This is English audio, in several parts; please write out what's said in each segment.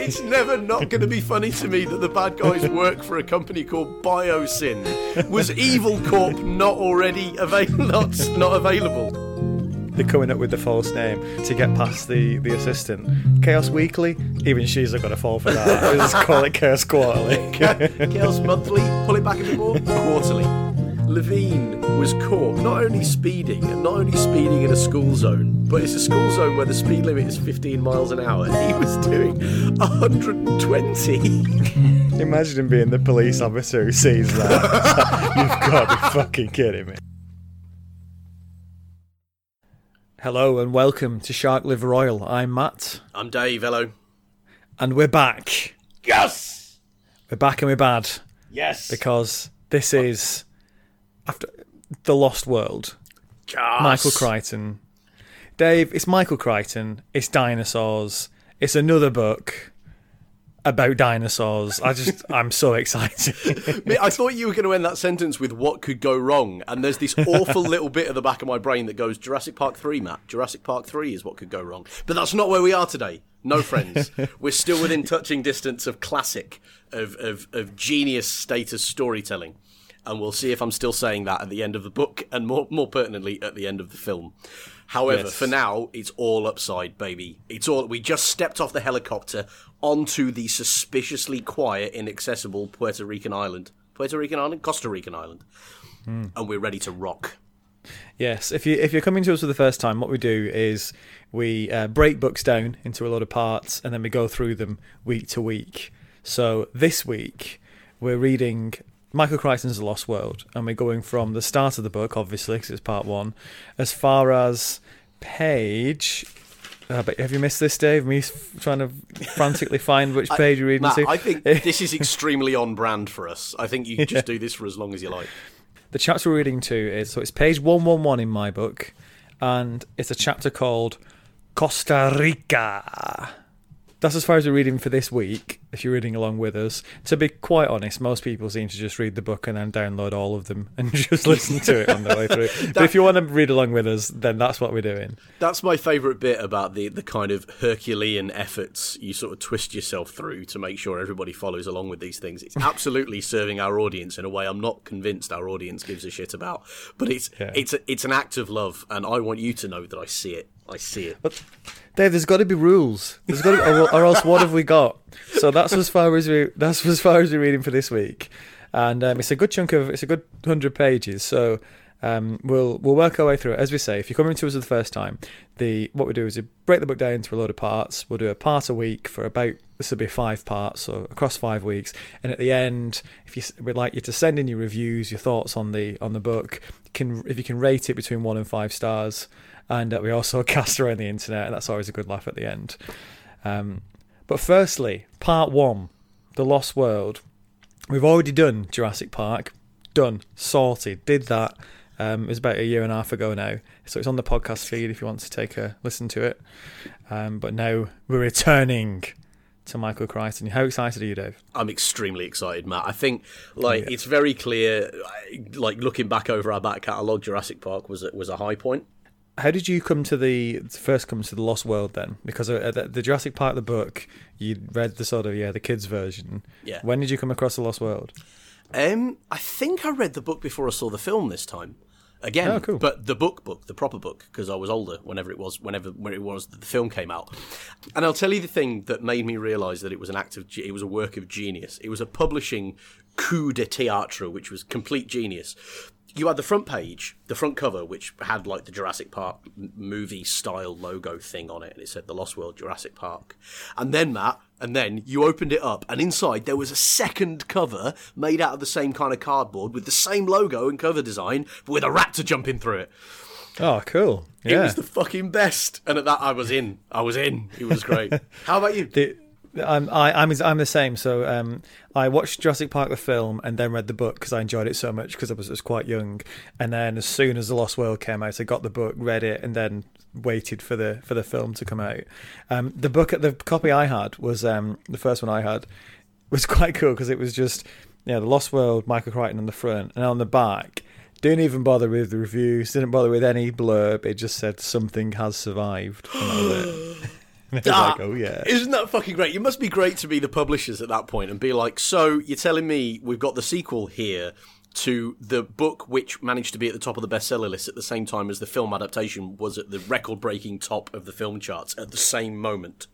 it's never not going to be funny to me that the bad guys work for a company called Biosyn. Was Evil Corp not already available? Not, not available. They're coming up with the false name to get past the, the assistant. Chaos Weekly, even she's not going to fall for that. Let's call it Chaos Quarterly. Chaos Monthly, pull it back a bit more. Quarterly. Levine was caught not only speeding, not only speeding in a school zone, but it's a school zone where the speed limit is 15 miles an hour. He was doing 120. Imagine him being the police officer who sees that. You've got to be fucking kidding me. Hello and welcome to Shark Liver Oil. I'm Matt, I'm Dave, hello. and we're back. Yes! We're back and we're bad Yes! because this is after the Lost World. Yes. Michael Crichton. Dave, it's Michael Crichton. It's dinosaurs. It's another book about dinosaurs. I just, I'm so excited. Me- I thought you were going to end that sentence with "what could go wrong," and there's this awful little bit at the back of my brain that goes Jurassic Park three, Matt. Jurassic Park three is what could go wrong, but that's not where we are today. No, friends, we're still within touching distance of classic, of of, of genius status storytelling, and we'll see if I'm still saying that at the end of the book, and more more pertinently at the end of the film. However, Yes. for now, it's all upside, baby. It's all. We just stepped off the helicopter onto the suspiciously quiet, inaccessible Puerto Rican island. Puerto Rican island, Costa Rican island, and we're ready to rock. Yes, if you if you're coming to us for the first time, what we do is we uh, break books down into a lot of parts, and then we go through them week to week. So this week we're reading Michael Crichton's The Lost World, and we're going from the start of the book, obviously, because it's part one, as far as page. Uh, but have you missed this, Dave? Me f- trying to frantically find which page you're reading Matt, to. I think this is extremely on brand for us. I think you can just do this for as long as you like. The chapter we're reading to is so it's page 111 in my book, and it's a chapter called Costa Rica. That's as far as we're reading for this week, if you're reading along with us. To be quite honest, most people seem to just read the book and then download all of them and just listen to it on the way through. but if you want to read along with us, then that's what we're doing. That's my favourite bit about the the kind of Herculean efforts you sort of twist yourself through to make sure everybody follows along with these things. It's absolutely serving our audience in a way I'm not convinced our audience gives a shit about. But it's Yeah. it's a, it's an act of love, and I want you to know that I see it. I see it. Dave, there's got to be rules. There's got to, or, or else what have we got? So that's as far as we that's as far as we're reading for this week, and um, it's a good chunk of it's a good hundred pages. So um, we'll we'll work our way through it. As we say, if you're coming to us for the first time, the what we do is we break the book down into a load of parts. We'll do a part a week for about this will be five parts, so across five weeks. And at the end, if you we'd like you to send in your reviews, your thoughts on the on the book, can if you can rate it between one and five stars and uh, we also cast around the internet, and that's always a good laugh at the end. Um, but firstly, part one, The Lost World. We've already done Jurassic Park, done, sorted, did that. Um, it was about a year and a half ago now, so it's on the podcast feed if you want to take a listen to it. Um, but now we're returning to Michael Crichton. How excited are you, Dave? I'm extremely excited, Matt. I think like Yeah. it's very clear. Like looking back over our back catalogue, Jurassic Park was a, was a high point. How did you come to the first come to the Lost World then? Because uh, the, the Jurassic Park the book, you read the sort of yeah the kids version. Yeah. When did you come across the Lost World? Um, I think I read the book before I saw the film this time. Again, Oh, cool. but the book, book, the proper book, because I was older whenever it was, whenever when it was that the film came out. And I'll tell you the thing that made me realise that it was an act of, it was a work of genius. It was a publishing coup de théâtre, which was complete genius. You had the front page, the front cover, which had like the Jurassic Park movie style logo thing on it, and it said "The Lost World Jurassic Park." And then Matt, and then you opened it up, and inside there was a second cover made out of the same kind of cardboard with the same logo and cover design, but with a raptor jumping through it. Oh, cool. It was the fucking best. And at that, I was in. I was in. It was great. How about you? The- I'm I, I'm I'm the same. So um, I watched Jurassic Park the film and then read the book because I enjoyed it so much because I was, was quite young. And then as soon as the Lost World came out, I got the book, read it, and then waited for the for the film to come out. Um, the book, the copy I had was um, the first one I had was quite cool because it was just yeah the Lost World, Michael Crichton on the front, and on the back. Didn't even bother with the reviews. Didn't bother with any blurb. It just said something has survived. And that was it. It's Ah, like, oh yeah. Isn't that fucking great? You must be great to be the publishers at that point and be like, so you're telling me we've got the sequel here to the book which managed to be at the top of the bestseller list at the same time as the film adaptation was at the record breaking top of the film charts at the same moment.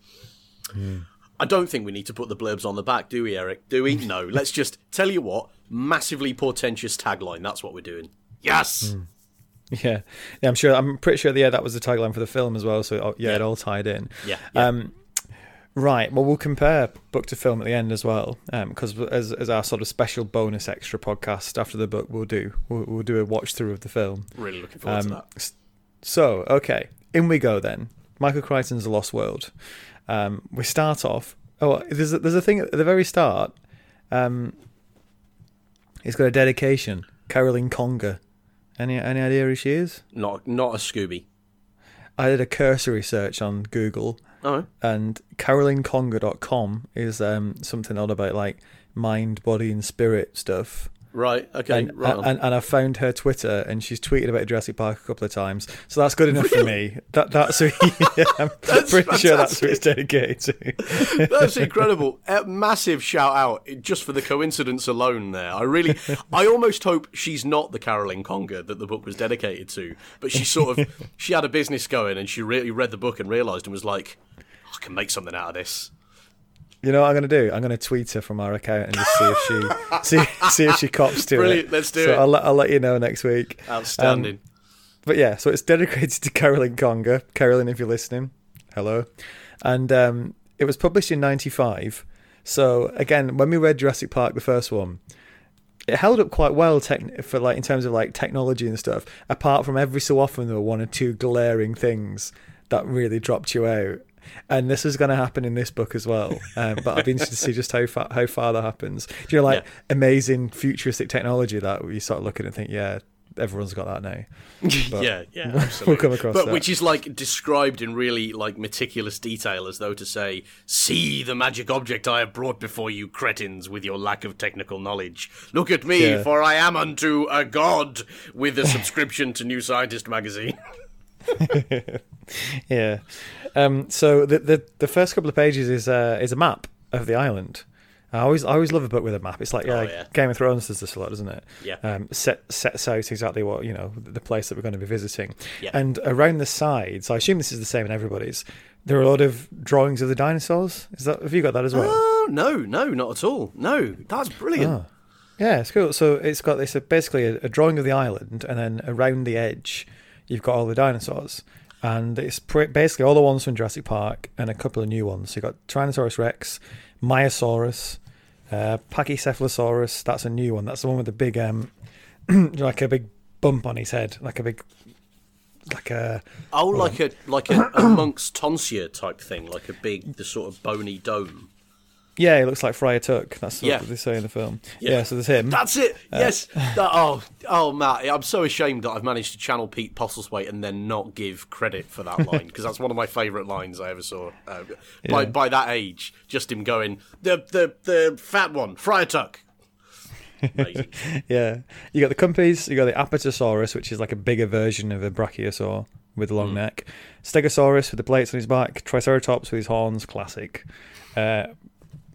I don't think we need to put the blurbs on the back, do we, Eric? Do we? No. Let's just tell you what, massively portentous tagline. That's what we're doing. Yes. Yeah, yeah. I'm sure. I'm pretty sure. Yeah, that was the tagline for the film as well. So oh, yeah, it all tied in. Yeah. yeah. Um, right. Well, we'll compare book to film at the end as well, because as as our sort of special bonus extra podcast after the book, we'll do we'll, we'll do a watch through of the film. really looking forward to Um, that. so okay, in we go then. Michael Crichton's The Lost World. Um, we start off. Oh, there's a, there's a thing at the very start. Um, it's got a dedication. Caroline Conger. Any any idea who she is? Not not a Scooby. I did a cursory search on Google, Oh, and CarolineConger.com is um, something odd about like mind, body, and spirit stuff. Right. Okay. and, right. Uh, on. and and I found her Twitter, and she's tweeted about Jurassic Park a couple of times, so that's good enough for me. That that's who, yeah, I'm That's pretty sure that's who it's dedicated to. That's incredible. A massive shout out just for the coincidence alone there. I really, I almost hope she's not the Carolyn Conger that the book was dedicated to, but she sort of, she had a business going and she really read the book and realised and was like, I can make something out of this. You know what I'm going to do? I'm going to tweet her from our account and just see if she see see if she cops to Brilliant, it. let's do so it. I'll I'll let you know next week. Outstanding. But yeah, so it's dedicated to Carolyn Conger. Carolyn, if you're listening, hello. And um, it was published in '95. So again, when we read Jurassic Park, the first one, it held up quite well tech- for like in terms of like technology and stuff. Apart from every so often there were one or two glaring things that really dropped you out. And this is going to happen in this book as well. Um, but I'd be interested to see just how far how far that happens. Do you know, like Yeah. amazing futuristic technology that you sort of look at and think, yeah, everyone's got that now. But yeah, yeah, we'll come across but that. which is like described in really like meticulous detail, as though to say, "See the magic object I have brought before you, cretins, with your lack of technical knowledge. Look at me, Yeah. for I am unto a god with a subscription to New Scientist magazine." yeah. Um, so the, the the first couple of pages is uh, is a map of the island. I always I always love a book with a map. It's like yeah, Oh, yeah. Game of Thrones does this a lot, doesn't it? Yeah. Um, set sets out exactly what you know the place that we're going to be visiting, Yeah. and around the sides. I assume this is the same in everybody's. There are a lot of drawings of the dinosaurs. Is that have you got that as well? Oh no, no, not at all. No, that's brilliant. Oh. Yeah, it's cool. So it's got this uh, basically a, a drawing of the island, and then around the edge, you've got all the dinosaurs, and it's pre- basically all the ones from Jurassic Park and a couple of new ones. So you've got Tyrannosaurus Rex, Myosaurus, uh, Pachycephalosaurus. That's a new one. That's the one with the big, um, like a big bump on his head, like a big, like a Oh, like a like a, a monk's tonsure type thing, like a big, the sort of bony dome. Yeah. he looks like Friar Tuck. That's Yeah. what they say in the film. Yeah. Yeah. so there's him. That's it. yes. That- oh, oh, Matt, I'm so ashamed that I've managed to channel Pete Postlethwaite and then not give credit for that line because that's one of my favourite lines I ever saw. Uh, by Yeah. by that age, just him going the the the fat one, Friar Tuck. Yeah, you got the Compys, you got the Apatosaurus, which is like a bigger version of a Brachiosaur with a long neck. Stegosaurus with the plates on his back. Triceratops with his horns, classic. Uh,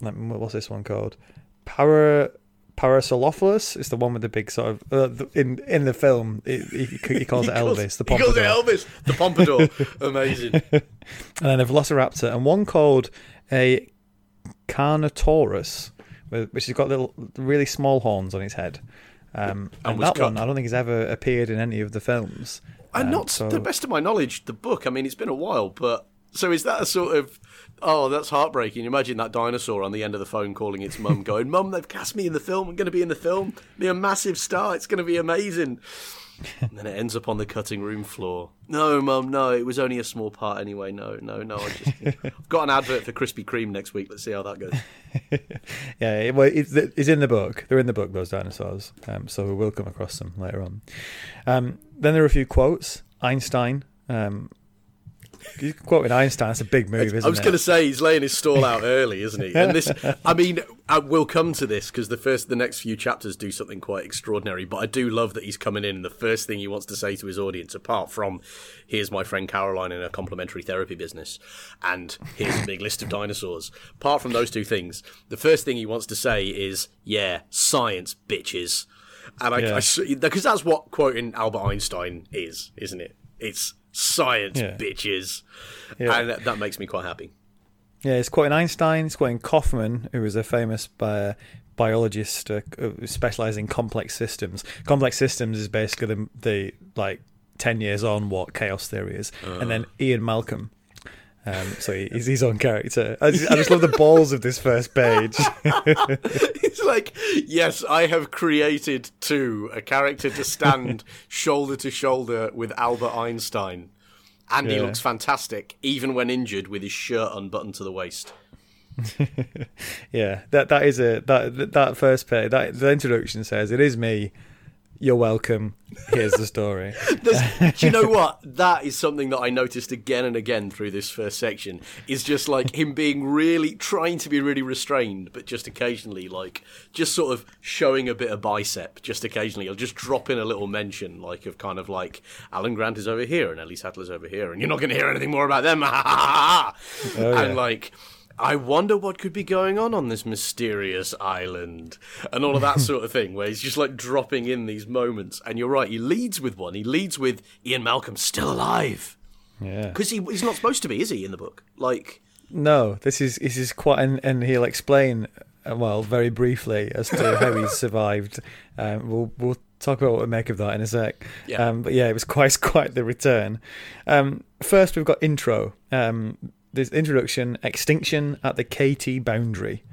let me- what's this one called? Para Parasaurolophus is the one with the big sort of uh, the- in in the film. It, he, he calls it Elvis, the He calls it pompadour, Elvis, the pompadour. Amazing. and then a Velociraptor, and one called a Carnotaurus, which has got little really small horns on its head. Um, And and that cut- one, I don't think has ever appeared in any of the films. And Um, not so- to the best of my knowledge, the book. I mean, it's been a while, but so is that a sort of? Oh, that's heartbreaking. Imagine that dinosaur on the end of the phone calling its mum, going, "Mum, they've cast me in the film. I'm going to be in the film. Be a massive star. It's going to be amazing." and then it ends up on the cutting room floor. No, mum, no, it was only a small part anyway. No, no, no. I just I've got an advert for Krispy Kreme next week. Let's see how that goes. Yeah, well, it's, it's in the book. They're in the book, those dinosaurs. Um, so we will come across them later on. Um, then there are a few quotes. Einstein. Um, He's quoting Einstein. That's a big move, isn't it? I was going to say he's laying his stall out early, isn't he? And this, I mean, uh, I will come to this because the first, the next few chapters do something quite extraordinary. But I do love that he's coming in. And the first thing he wants to say to his audience, apart from "Here's my friend Caroline in a complementary therapy business," and "Here's a big list of dinosaurs," apart from those two things, the first thing he wants to say is, "Yeah, science, bitches." And I, Yeah. because that's what quoting Albert Einstein is, isn't it? It's science, Yeah. bitches, Yeah. and that, that makes me quite happy. Yeah, it's quoting Einstein. It's quoting Kauffman, who was a famous bi- biologist uh, who specialised in complex systems. Complex systems is basically the, the like ten years on what chaos theory is, and then Ian Malcolm. Um, so he, he's his own character. I just, I just love the balls of this first page. It's like, yes, I have created two a character to stand shoulder to shoulder with Albert Einstein, and he looks fantastic even when injured with his shirt unbuttoned to the waist. yeah, that that is a that that first page. That the introduction says, "It is me. You're welcome. Here's the story." Do you know what? That is something that I noticed again and again through this first section. Is just like him being really trying to be really restrained, but just occasionally, like just sort of showing a bit of bicep. Just occasionally, he'll just drop in a little mention, like of kind of like Alan Grant is over here and Ellie Sattler's over here, and you're not going to hear anything more about them. Oh, yeah. And like. I wonder what could be going on on this mysterious island, and all of that sort of thing, where he's just like dropping in these moments. And you're right, he leads with one. He leads with Ian Malcolm still alive Yeah. because he, he's not supposed to be, is he? In the book, like No, this is this is quite, and, and he'll explain, uh, well, very briefly as to how he's survived. Um, we'll we'll talk about what we make of that in a sec. Yeah. Um, but yeah, it was quite quite the return. Um, first, we've got intro. Um, this introduction, extinction at the KT boundary.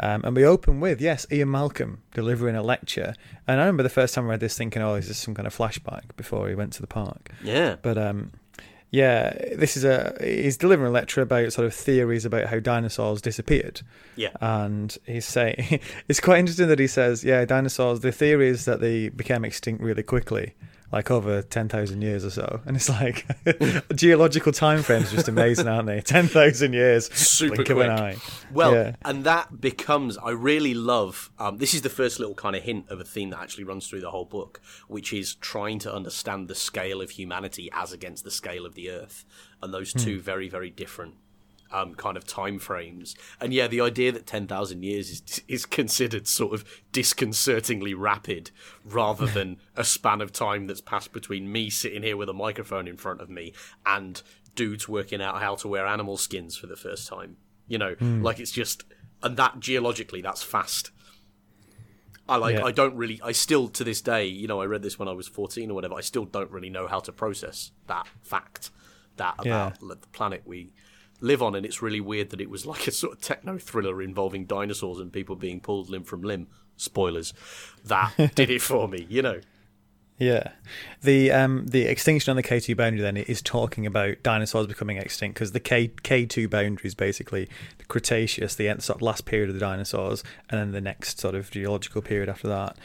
Um, and we open with, yes, Ian Malcolm delivering a lecture. And I remember the first time I read this thinking, oh, is this some kind of flashback before he went to the park? yeah, But um, yeah, this is a he's delivering a lecture about sort of theories about how dinosaurs disappeared, yeah, and he's saying it's quite interesting that he says, yeah, dinosaurs. The theory is that they became extinct really quickly, like over ten thousand years or so, and it's like geological time frames just amazing, aren't they? Ten thousand years, Super blink of an eye. Well, Yeah. and that becomes, I really love, um, this is the first little kind of hint of a theme that actually runs through the whole book, which is trying to understand the scale of humanity as against the scale of the earth. And those two very, very different um, kind of time frames. And yeah, the idea that 10,000 years is, is considered sort of disconcertingly rapid rather than a span of time that's passed between me sitting here with a microphone in front of me and dudes working out how to wear animal skins for the first time. You know, like it's just, and that geologically, that's fast. I like. Yeah. I don't really. I still to this day, you know, I read this when I was fourteen or whatever. I still don't really know how to process that fact, that Yeah. about the planet we live on, and it's really weird that it was like a sort of techno thriller involving dinosaurs and people being pulled limb from limb. Spoilers. That did it for me. You know. Yeah, the um the extinction on the KT boundary then is talking about dinosaurs becoming extinct because the K KT boundary is basically the Cretaceous, the end, sort of last period of the dinosaurs, and then the next sort of geological period after that.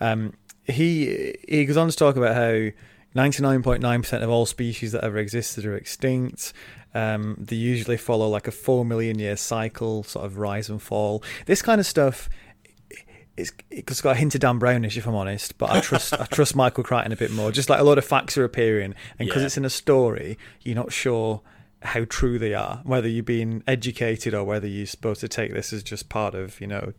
Um, he he goes on to talk about how ninety nine point nine percent of all species that ever existed are extinct. Um, they usually follow like a four million year cycle, sort of rise and fall. This kind of stuff it's it's got a hint of Dan Brownish, if I'm honest. But I trust I trust Michael Crichton a bit more. Just like a lot of facts are appearing, and because Yeah. it's in a story, you're not sure how true they are. Whether you're being educated or whether you're supposed to take this as just part of you know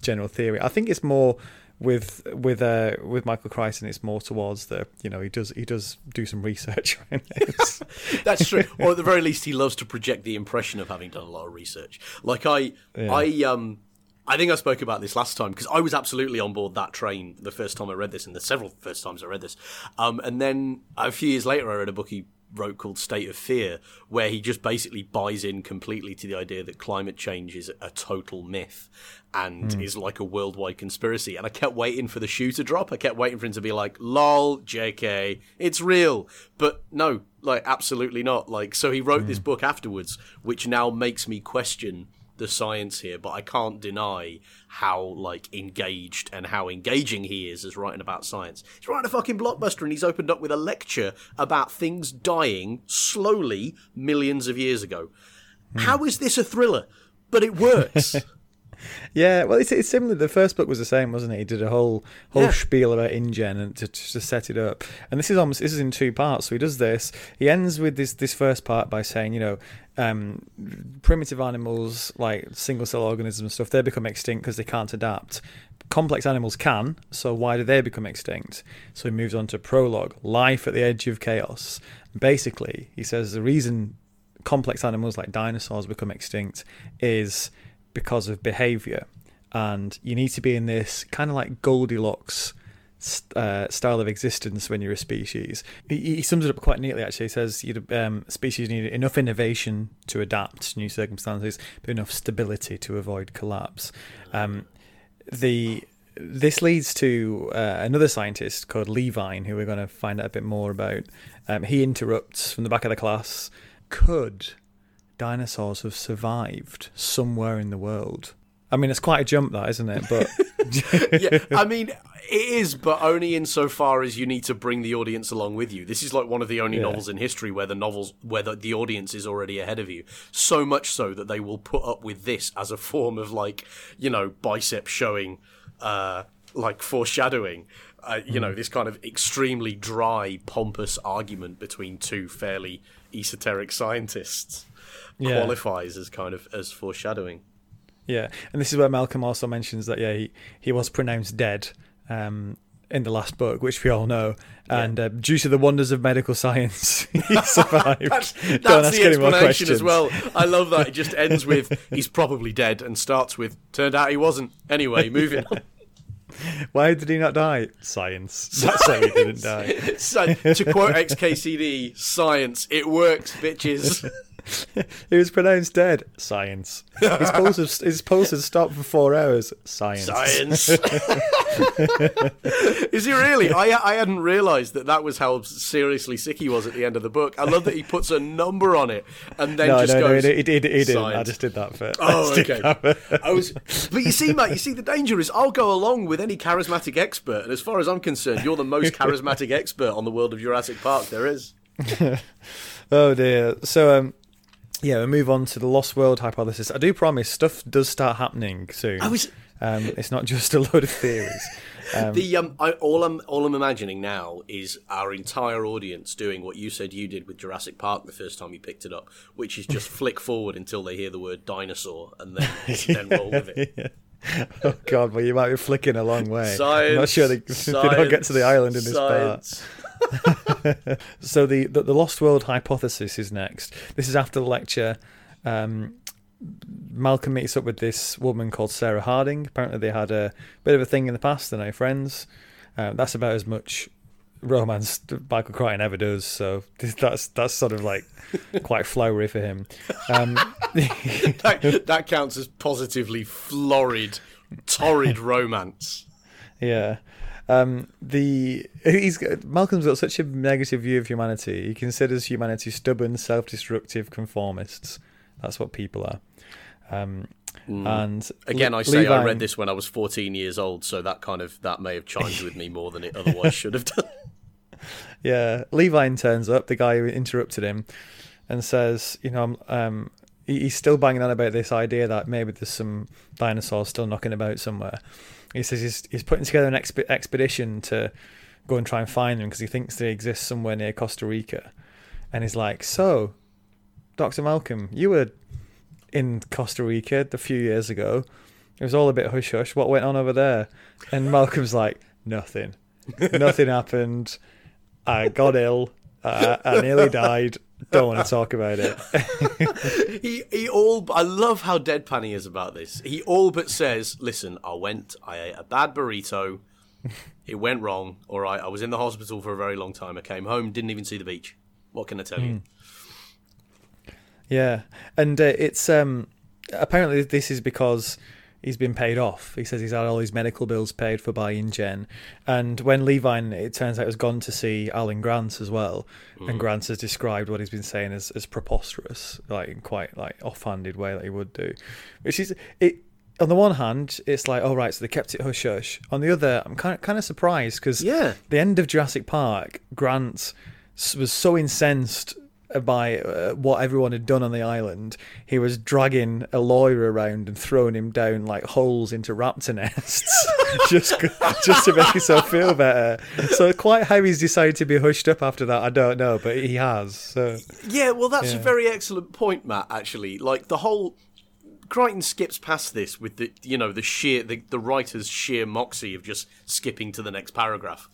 general theory. I think it's more with with uh with Michael Crichton. It's more towards the you know he does he does do some research. That's true. or at the very least, he loves to project the impression of having done a lot of research. Like I, I, um, I think I spoke about this last time because I was absolutely on board that train the first time I read this, and the several first times I read this. Um, and then a few years later, I read a book he wrote called State of Fear, where he just basically buys in completely to the idea that climate change is a total myth and hmm. is like a worldwide conspiracy. And I kept waiting for the shoe to drop. I kept waiting for him to be like, lol, JK, it's real. But no, like, absolutely not. Like, so he wrote this hmm. book afterwards, which now makes me question the science here, but I can't deny how like engaged and how engaging he is as writing about science. He's writing a fucking blockbuster and he's opened up with a lecture about things dying slowly millions of years ago. How is this a thriller? But it works. Yeah, well, it's, it's similar. The first book was the same, wasn't it? He did a whole whole Yeah. spiel about InGen and to, to set it up. And this is almost this is in two parts. So he does this. He ends with this this first part by saying, you know, um, primitive animals like single cell organisms and stuff, they become extinct because they can't adapt. Complex animals can, so why do they become extinct? So he moves on to prologue, life at the edge of chaos. Basically, he says the reason complex animals like dinosaurs become extinct is because of behavior and you need to be in this kind of like goldilocks uh, style of existence when you're a species he, he sums it up quite neatly actually he says you'd, um, species need enough innovation to adapt to new circumstances but enough stability to avoid collapse um, the this leads to uh, another scientist called Levine, who we're going to find out a bit more about. Um, he interrupts from the back of the class. Could dinosaurs have survived somewhere in the world? I mean, it's quite a jump, that isn't it? But yeah, I mean, it is, but only insofar as you need to bring the audience along with you. This is like one of the only Yeah. novels in history where the novels, where the, the audience is already ahead of you. So much so that they will put up with this as a form of like, you know, bicep showing, uh, like foreshadowing. Uh, you know, this kind of extremely dry, pompous argument between two fairly esoteric scientists Yeah. qualifies as kind of as foreshadowing. yeah, and this is where Malcolm also mentions that yeah, he, he was pronounced dead um, in the last book, which we all know, and uh, due to the wonders of medical science, he survived. That's, Don't that's ask the any more explanation questions. as well. I love that. It just ends with he's probably dead and starts with turned out he wasn't. Anyway, moving on. Why did he not die? Science. That's why he didn't die. So, to quote XKCD, science, it works, bitches. He was pronounced dead. Science. His pulse had, his pulse had stopped for four hours. Science. Science. Is he really? I I hadn't realised that that was how seriously sick he was at the end of the book. I love that he puts a number on it and then No, just no, no, goes. he, he, he, he didn't. I just did that for. Oh, just did okay. that for- I was, but you see, mate. You see, the danger is I'll go along with any charismatic expert, and as far as I'm concerned, you're the most charismatic expert on the world of Jurassic Park there is. Oh dear. So um, yeah, we move on to the Lost World hypothesis. I do promise stuff does start happening soon. I was Um, it's not just a load of theories. Um, the um. I, all I'm all I'm imagining now is our entire audience doing what you said you did with Jurassic Park the first time you picked it up, which is just flick forward until they hear the word dinosaur and then then roll with it. oh god, well you might be flicking a long way. Science. I'm not sure they, they don't get to the island in this part. So the, the the Lost World hypothesis is next. This is after the lecture. Um, Malcolm meets up with this woman called Sarah Harding. Apparently, they had a bit of a thing in the past. They're now friends. Um, that's about as much romance that Michael Crichton ever does. So that's that's sort of like quite flowery for him. Um, that, that counts as positively florid, torrid romance. Yeah. Um, the he's Malcolm's got such a negative view of humanity. He considers humanity stubborn, self-destructive conformists. That's what people are. Um, And Again, Le- I say I read this when I was 14 years old, so that kind of that may have chimed with me more than it otherwise should have done. Yeah, Levine turns up, the guy who interrupted him, and says, you know, um, he's still banging on about this idea that maybe there's some dinosaurs still knocking about somewhere. He says he's, he's putting together an exp- expedition to go and try and find them because he thinks they exist somewhere near Costa Rica. And he's like, so, Dr. Malcolm, you were in Costa Rica a few years ago. It was all a bit hush hush. What went on over there? And Malcolm's like, nothing. Nothing happened. I got ill. Uh, I nearly died. Don't want to talk about it. he he all I love how deadpan he is about this. He all but says, "Listen, I went, I ate a bad burrito. It went wrong. All right, I was in the hospital for a very long time. I came home, didn't even see the beach. What can I tell you? Yeah, and uh, it's um apparently this is because he's been paid off. He says he's had all his medical bills paid for by InGen. And when Levine, it turns out, has gone to see Alan Grant as well, Mm. and Grant has described what he's been saying as, as preposterous, like in quite like offhanded way that he would do, which is it. On the one hand, it's like, oh right, so they kept it hush hush. On the other, I'm kind of kind of surprised because Yeah. the end of Jurassic Park, Grant was so incensed by uh, what everyone had done on the island, he was dragging a lawyer around and throwing him down like holes into raptor nests, just just to make himself feel better. So quite how he's decided to be hushed up after that, I don't know, but he has. So Yeah, well, that's a very excellent point, Matt. Actually, like the whole Crichton skips past this with the you know the sheer the, the writer's sheer moxie of just skipping to the next paragraph.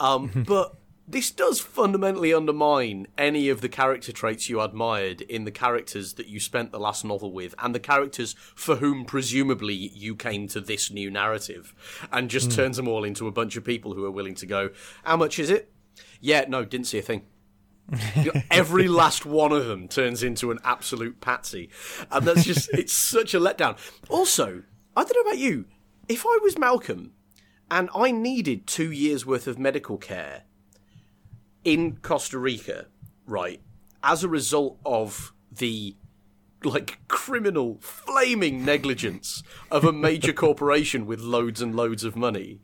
Um, but this does fundamentally undermine any of the character traits you admired in the characters that you spent the last novel with, and the characters for whom presumably you came to this new narrative, and just hmm. turns them all into a bunch of people who are willing to go, "How much is it?" Yeah, no, didn't see a thing. Every last one of them turns into an absolute patsy. And that's just, it's such a letdown. Also, I don't know about you, if I was Malcolm and I needed two years worth of medical care in Costa Rica, right, as a result of the like criminal flaming negligence of a major corporation with loads and loads of money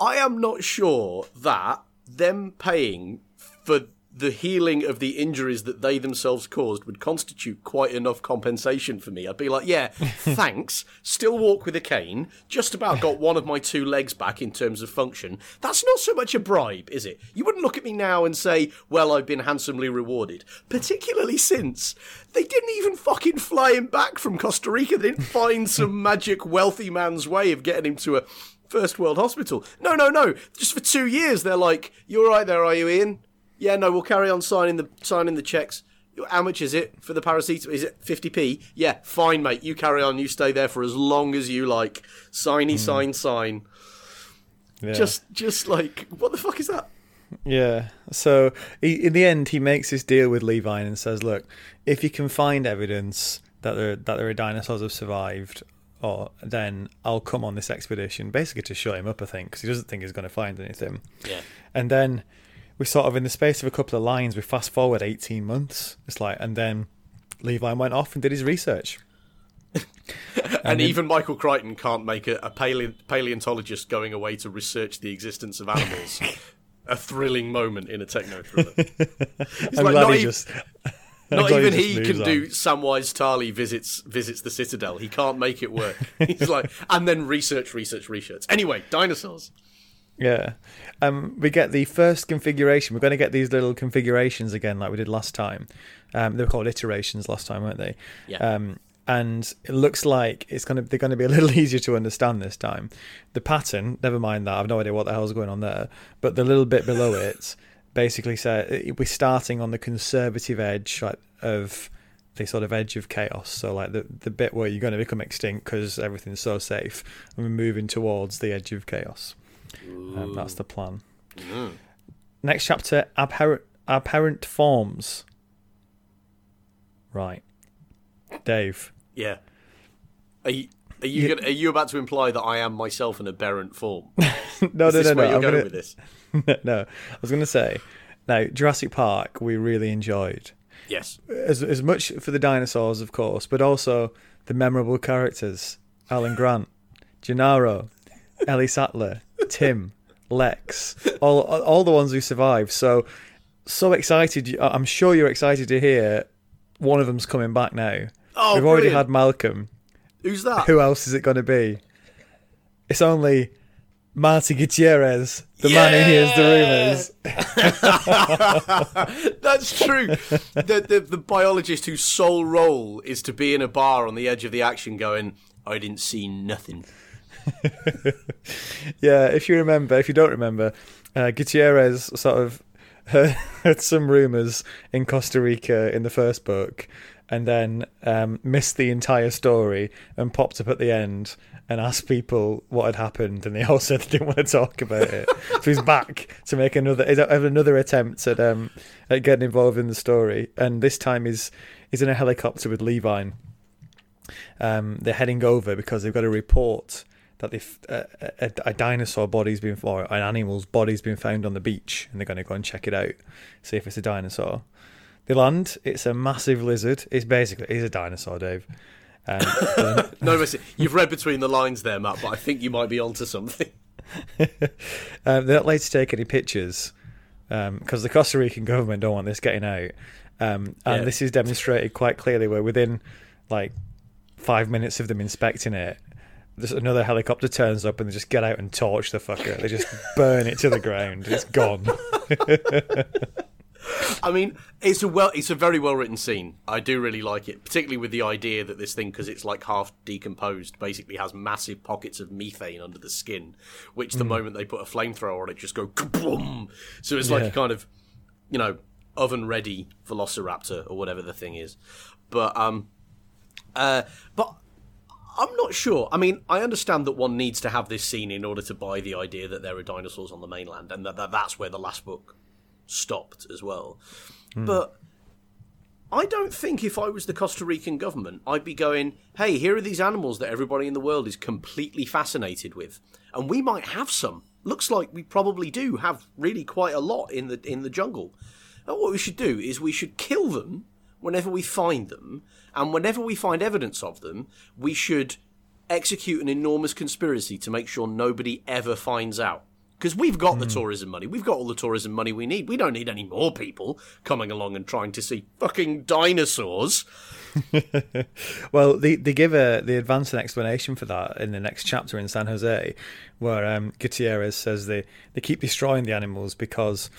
I am not sure that them paying for the healing of the injuries that they themselves caused would constitute quite enough compensation for me. I'd be like, yeah, thanks. Still walk with a cane. Just about got one of my two legs back in terms of function. That's not so much a bribe, is it? You wouldn't look at me now and say, well, I've been handsomely rewarded. Particularly since they didn't even fucking fly him back from Costa Rica. They didn't find some magic wealthy man's way of getting him to a first world hospital. No, no, no. Just for two years, they're like, you're right there, are you, Ian? Yeah, no, we'll carry on signing the signing the checks. How much is it for the paracetamol? Is it fifty p? Yeah, fine, mate. You carry on. You stay there for as long as you like. Signy, hmm. sign, sign. yeah. Just, just like, what the fuck is that? Yeah. So he, in the end, he makes this deal with Levine and says, "Look, if you can find evidence that there that there are dinosaurs have survived, or then I'll come on this expedition, basically to shut him up. I think because he doesn't think he's going to find anything. Yeah. And then we sort of, in the space of a couple of lines, we fast forward eighteen months. It's like, and then Levine went off and did his research. And, even Michael Crichton can't make a, a paleo- paleontologist going away to research the existence of animals a thrilling moment in a techno thriller. I'm like, not he e- just. Not even just he can on. do Samwise Tarly visits visits the Citadel. He can't make it work. He's like, and then research, research, research. Anyway, dinosaurs. Yeah. Um, we get the first configuration. We're going to get these little configurations again, like we did last time. Um, they were called iterations last time, weren't they? Yeah. Um, and it looks like it's going to they're going to be a little easier to understand this time. The pattern, never mind that. I've no idea what the hell's going on there. But the little bit below it basically said we're starting on the conservative edge like, of the sort of edge of chaos. So like the the bit where you're going to become extinct because everything's so safe, and we're moving towards the edge of chaos. Um, that's the plan. Next chapter: aberrant aberrant forms. Right, Dave. Yeah. Are you, are you, Yeah. gonna, are you about to imply that I am myself an aberrant form? No, Is no, this no, no. where you're I'm going gonna- with this? no, I was going to say. Now, Jurassic Park, we really enjoyed. Yes. as as much for the dinosaurs, of course, but also the memorable characters: Alan Grant, Gennaro, Ellie Sattler, Tim, Lex, all all the ones who survived. So so excited! I'm sure you're excited to hear one of them's coming back now. Oh, We've already had Malcolm. Who's that? Who else is it going to be? It's only Marty Gutierrez, the man who hears the rumors. That's true. The, the the biologist whose sole role is to be in a bar on the edge of the action, going, "I didn't see nothing." Yeah, if you remember, if you don't remember, uh, Gutierrez sort of heard, some rumors in Costa Rica in the first book, and then um, missed the entire story and popped up at the end and asked people what had happened, and they all said they didn't want to talk about it. so he's back to make another another attempt at um, at getting involved in the story, and this time he's he's in a helicopter with Levine. um, they're heading over because they've got a report that they've, uh, a, a dinosaur body's been or an animal's body's been found on the beach, and they're going to go and check it out, see if it's a dinosaur. They land. It's a massive lizard. It's basically it's a dinosaur, Dave. Um, no, listen, you've read between the lines there, Matt, but I think you might be onto something. um, they're not allowed to take any pictures because um, the Costa Rican government don't want this getting out. Um, and yeah. this is demonstrated quite clearly We're within like five minutes of them inspecting it, there's another helicopter turns up and they just get out and torch the fucker. They just burn it to the ground. It's gone. I mean, it's a well, it's a very well written scene. I do really like it, particularly with the idea that this thing, because it's like half decomposed, basically has massive pockets of methane under the skin, which the mm. moment they put a flamethrower on it, just go kaboom. So it's like yeah. a kind of, you know, oven ready Velociraptor or whatever the thing is. But um, uh, but I'm not sure. I mean, I understand that one needs to have this scene in order to buy the idea that there are dinosaurs on the mainland, and that, that that's where the last book stopped as well. Mm. But I don't think if I was the Costa Rican government, I'd be going, hey, here are these animals that everybody in the world is completely fascinated with. And we might have some. Looks like we probably do have really quite a lot in the in the jungle. And what we should do is we should kill them whenever we find them, and whenever we find evidence of them, we should execute an enormous conspiracy to make sure nobody ever finds out because we've got mm. the hmm. tourism money. We've got all the tourism money we need. We don't need any more people coming along and trying to see fucking dinosaurs. well, they they give a they advance an explanation for that in the next chapter in San Jose, where um, Gutierrez says they they keep destroying the animals because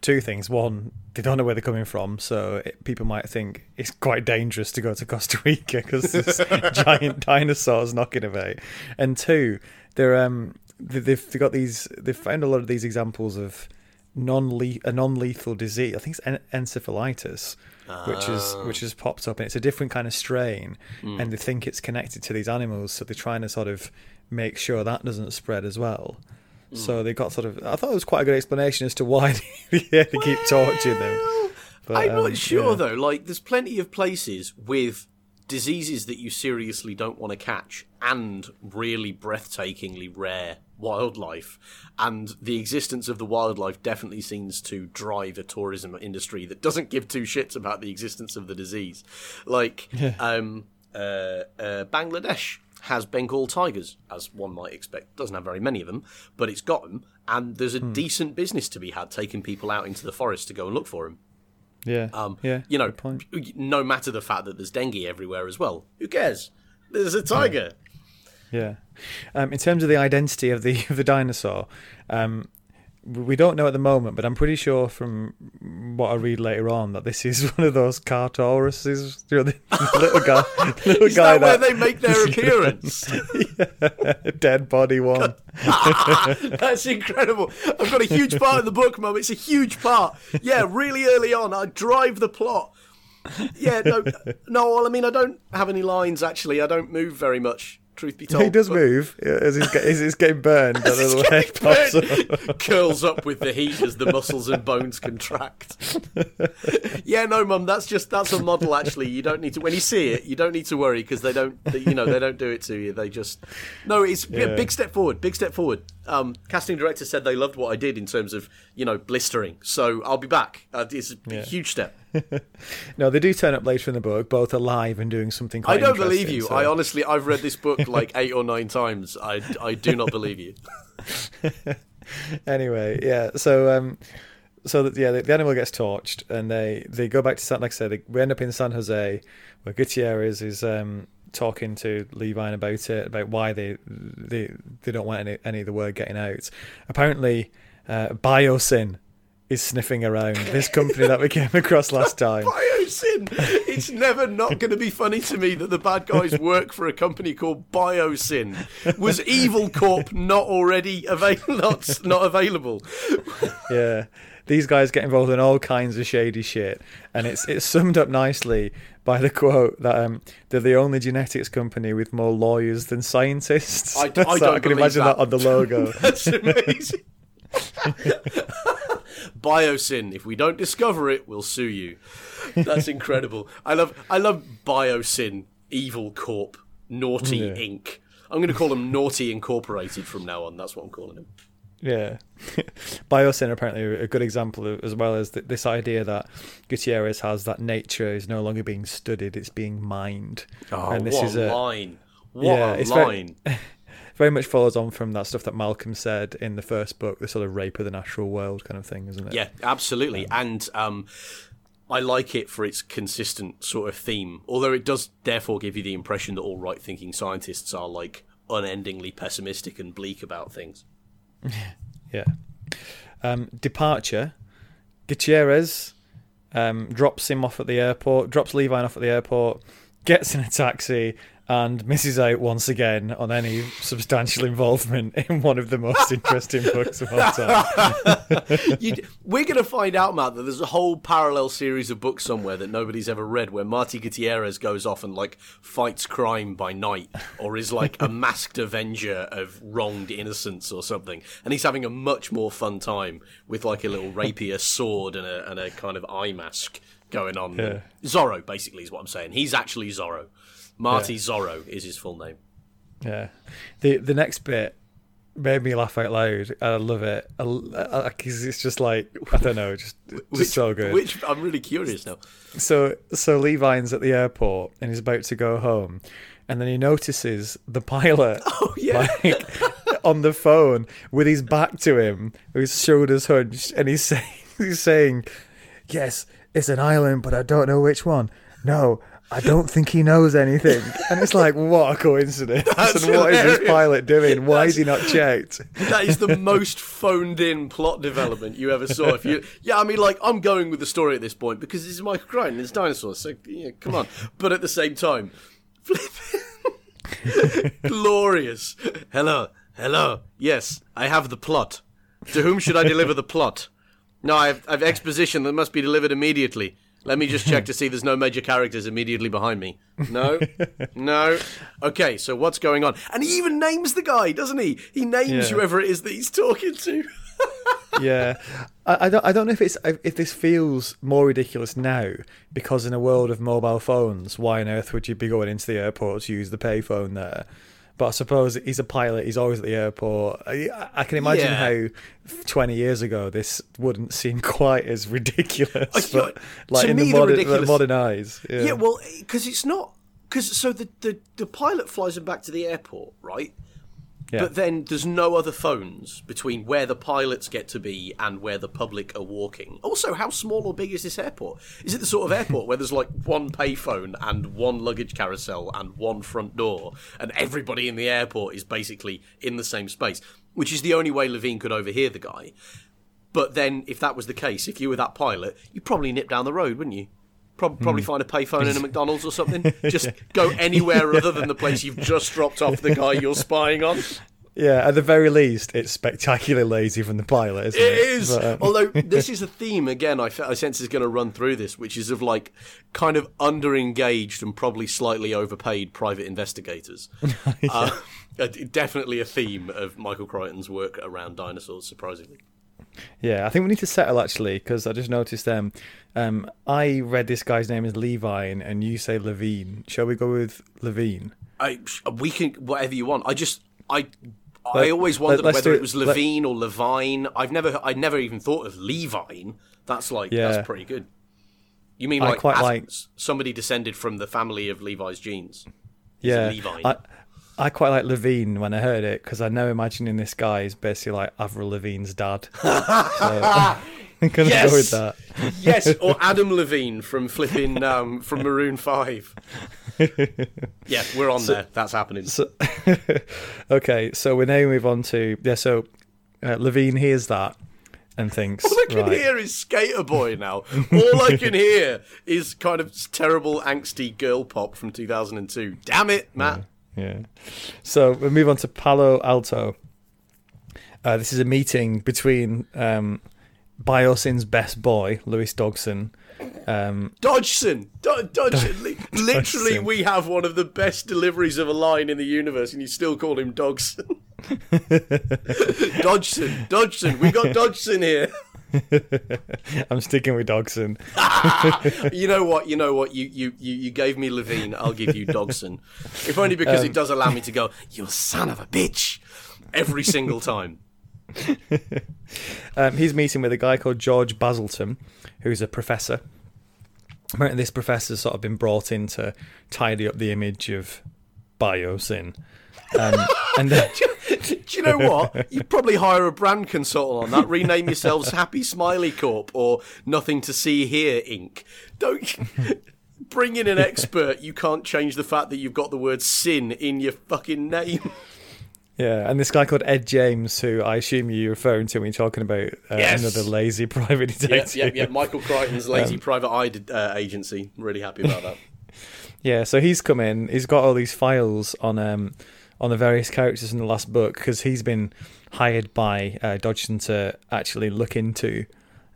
two things. One, they don't know where they're coming from, so it, people might think it's quite dangerous to go to Costa Rica because there's giant dinosaurs knocking about. And two, they're um they've got these they've found a lot of these examples of non a non lethal disease. I think it's en- encephalitis, which is ah. which has popped up, and it's a different kind of strain, mm. and they think it's connected to these animals, so they're trying to sort of make sure that doesn't spread as well. Mm. So they got sort of. I thought it was quite a good explanation as to why they, yeah, they well, keep torturing them. But, I'm um, not sure yeah. though. Like, there's plenty of places with diseases that you seriously don't want to catch and really breathtakingly rare wildlife and the existence of the wildlife definitely seems to drive a tourism industry that doesn't give two shits about the existence of the disease like yeah. um, uh, uh, bangladesh has bengal tigers as one might expect doesn't have very many of them but it's got them and there's a hmm. decent business to be had taking people out into the forest to go and look for them yeah um, yeah you know no matter the fact that there's dengue everywhere as well who cares there's a tiger yeah. Yeah. Um, in terms of the identity of the of the dinosaur, um, we don't know at the moment, but I'm pretty sure from what I read later on that this is one of those Cartauruses, you know, the little guy, little is guy that, that where they make their appearance. yeah, dead body one. Ah, that's incredible. I've got a huge part in the book, Mum. It's a huge part. Yeah, really early on, I drive the plot. Yeah, no, no. Well, I mean, I don't have any lines actually. I don't move very much truth be told. He does move as he's, as he's getting burned. as he's getting burned, curls up with the heat as the muscles and bones contract. yeah, no, mum, that's just that's a model. Actually, you don't need to when you see it, you don't need to worry because they don't, they, you know, they don't do it to you. They just no, it's yeah. a big step forward. Big step forward. Um, casting director said they loved what I did in terms of you know blistering. So I'll be back. Uh, it's a yeah. huge step. no, they do turn up later in the book, both alive and doing something. I don't believe you. So. I honestly, I've read this book like eight or nine times. I, I do not believe you. anyway, yeah. So, um, so that yeah, the, the, animal gets torched, and they they go back to San. Like I said, they, we end up in San Jose, where Gutierrez is um, talking to Levine about it, about why they they they don't want any any of the word getting out. Apparently, uh, Biosyn is sniffing around this company that we came across last time. Biosyn. It's never not going to be funny to me that the bad guys work for a company called Biosyn. Was Evil Corp not already available? Not, not available? yeah, these guys get involved in all kinds of shady shit, and it's it's summed up nicely by the quote that um, they're the only genetics company with more lawyers than scientists. I, I, don't I can imagine that. that on the logo. That's amazing. Biosyn. If we don't discover it, we'll sue you. That's incredible. I love I love Biosyn Evil Corp, Naughty Yeah. Inc. I'm going to call them Naughty Incorporated from now on. That's what I'm calling them. Yeah. Biosyn apparently a good example of, as well as th- this idea that Gutierrez has that nature is no longer being studied, it's being mined. Oh, and this what is a line! What Yeah, a it's very- line! very much follows on from that stuff that Malcolm said in the first book, the sort of rape of the natural world kind of thing, isn't it? Yeah, absolutely. And um, I like it for its consistent sort of theme, although it does therefore give you the impression that all right thinking scientists are like unendingly pessimistic and bleak about things. Yeah. Um, departure. Gutierrez um, drops him off at the airport, drops Levine off at the airport, gets in a taxi, and misses out once again on any substantial involvement in one of the most interesting books of all time. You, we're going to find out, Matt, that there's a whole parallel series of books somewhere that nobody's ever read where Marty Gutierrez goes off and like fights crime by night or is like a masked avenger of wronged innocence or something. And he's having a much more fun time with like a little rapier sword and a, and a kind of eye mask going on. Yeah. Zorro, basically, is what I'm saying. He's actually Zorro. Marty Zorro is his full name. Yeah. The the next bit made me laugh out loud. I love it. Because it's just like, I don't know, just, just so good. Which I'm really curious now. So so Levine's at the airport and he's about to go home, and then he notices the pilot Oh, yeah. like on the phone with his back to him, with his shoulders hunched, and he's saying he's saying, "Yes, it's an island, but I don't know which one. No." I don't think he knows anything, and it's like, what a coincidence! That's and what is this pilot doing? Why is he not checked? That is the most phoned in plot development you ever saw. If you, yeah, I mean, like I'm going with the story at this point because this is Michael Crichton, it's dinosaurs. So yeah, come on. But at the same time, glorious. Hello, hello. Yes, I have the plot. To whom should I deliver the plot? No, I have, I have exposition that must be delivered immediately. Let me just check to see there's no major characters immediately behind me. No, no. Okay, so what's going on? And he even names the guy, doesn't he? He names Yeah. whoever it is that he's talking to. yeah, I, I don't. I don't know if it's if this feels more ridiculous now because in a world of mobile phones, why on earth would you be going into the airport to use the payphone there? But I suppose he's a pilot. He's always at the airport. I, I can imagine Yeah. how twenty years ago this wouldn't seem quite as ridiculous. I- but like to in me, the the modern, ridiculous- modern eyes, yeah. Yeah, well, because it's not. Because so the, the the pilot flies him back to the airport, right? Yeah. But then there's no other phones between where the pilots get to be and where the public are walking. Also, how small or big is this airport? Is it the sort of airport where there's like one payphone and one luggage carousel and one front door, and everybody in the airport is basically in the same space? Which is the only way Levine could overhear the guy. But then, if that was the case, if you were that pilot, you'd probably nip down the road, wouldn't you? Prob- probably find a payphone in a McDonald's or something. Just go anywhere other than the place you've just dropped off the guy you're spying on. yeah, at the very least, it's spectacularly lazy from the pilot, isn't it? It is. But, um, Although this is a theme again, I, sense is going to run through this, which is of like kind of under-engaged and probably slightly overpaid private investigators. uh, uh, definitely a theme of Michael Crichton's work around dinosaurs. Surprisingly, Yeah, I think we need to settle actually because I just noticed um, um, I read this guy's name as Levine and you say Levine. Shall we go with Levine? I we can whatever you want. I just I. I always wondered let's whether it it- was let- Levine or Levine. I've never, I never even thought of Levine. That's like Yeah. that's pretty good. You mean like, like- somebody descended from the family of Levi's genes? Is Yeah, Levine. I, I quite like Levine when I heard it because I know imagining this guy is basically like Avril Lavigne's dad. so, I'm gonna Yes! go with that. yes, or Adam Levine from flipping um, from Maroon Five. yeah, we're on there. That's happening. So, okay, so we now move on to yeah. So uh, Levine hears that and thinks, All I can right, hear is Skater Boy now. All I can hear is kind of terrible angsty girl pop from 2002. Damn it, Matt. Yeah. So we move on to Palo Alto. Uh, this is a meeting between um, Biosyn's best boy, Lewis Dogson. Um, Dodgson, Do- Dodgson. Li- Literally, Dodgson. we have one of the best deliveries of a line in the universe, and you still call him Dogson. Dodgson, Dodgson. We got Dodgson here. I'm sticking with Dodgson. you know what? You know what? You you you, you gave me Levine. I'll give you Dodgson, if only because it does allow me to go, "You son of a bitch," every single time. Um, he's meeting with a guy called George Baselton, who's a professor. Apparently, this professor's sort of been brought in to tidy up the image of Biosyn. Um, and uh, Do you know what? You probably hire a brand consultant on that. Rename yourselves Happy Smiley Corp or Nothing to See Here Inc. Don't bring in an expert. You can't change the fact that you've got the word sin in your fucking name. yeah, and this guy called Ed James, who I assume you're referring to when you're talking about uh, Yes. another lazy private Yeah, detective. yeah, yeah. Michael Crichton's lazy private eye uh, agency. Really happy about that. Yeah, so he's come in. He's got all these files on um on the various characters in the last book because he's been hired by uh, Dodgson to actually look into,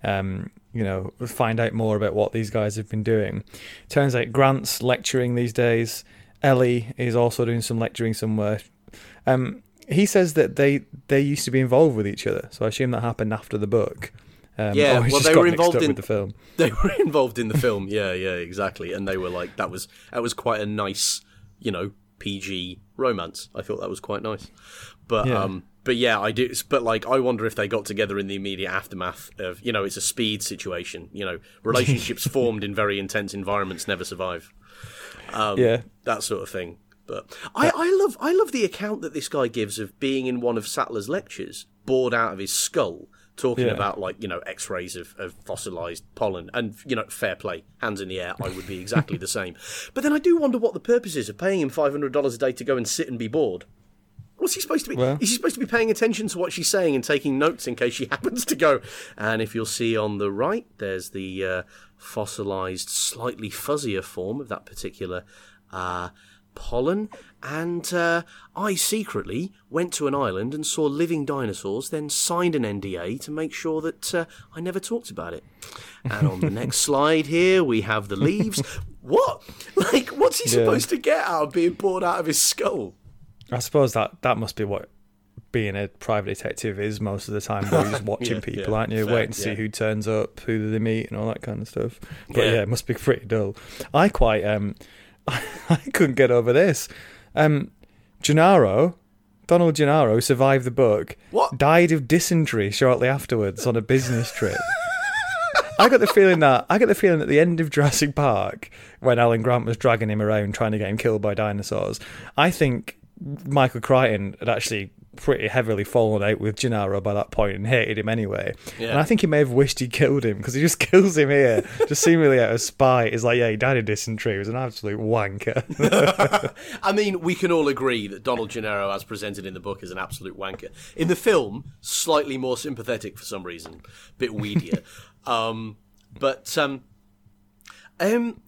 um, you know, find out more about what these guys have been doing. Turns out Grant's lecturing these days. Ellie is also doing some lecturing somewhere. Um, he says that they they used to be involved with each other, so I assume that happened after the book. Um, Yeah, well, they were involved in- with the film. they were involved in the film. Yeah, yeah, exactly. And they were like, that was that was quite a nice, you know, PG romance. I thought that was quite nice. But Yeah. um, but yeah, I do. But like, I wonder if they got together in the immediate aftermath of, you know, it's a speed situation. You know, relationships formed in very intense environments never survive. Um, Yeah. that sort of thing. But I, I love I love the account that this guy gives of being in one of Sattler's lectures, bored out of his skull, talking Yeah. about like you know X-rays of, of fossilized pollen, and you know fair play, hands in the air, I would be exactly the same. But then I do wonder what the purpose is of paying him five hundred dollars a day to go and sit and be bored. What's he supposed to be? Well- is he supposed to be paying attention to what she's saying and taking notes in case she happens to go? And if you'll see on the right, there's the uh, fossilized, slightly fuzzier form of that particular uh, pollen. And uh, I secretly went to an island and saw living dinosaurs, then signed an NDA to make sure that uh, I never talked about it. And on the next slide here, we have the leaves. What? Like, what's he Yeah. supposed to get out of being bored out of his skull? I suppose that that must be what being a private detective is most of the time. Where you're just watching Yeah, people, yeah, aren't you? fair, Waiting to see who turns up, who they meet, and all that kind of stuff. But Yeah. yeah, it must be pretty dull. I quite um, I couldn't get over this. Um, Gennaro, Donald Gennaro, survived the book, What? died of dysentery shortly afterwards on a business trip. I got the feeling that I got the feeling at the end of Jurassic Park, when Alan Grant was dragging him around trying to get him killed by dinosaurs, I think Michael Crichton had actually pretty heavily fallen out with Gennaro by that point and hated him anyway. Yeah. And I think he may have wished he killed him because he just kills him here, just seemingly out of spite. He's like, yeah, he died of dysentery. He was an absolute wanker. I mean, we can all agree that Donald Gennaro, as presented in the book, is an absolute wanker. In the film, slightly more sympathetic for some reason, a bit weedier. um, but um, um,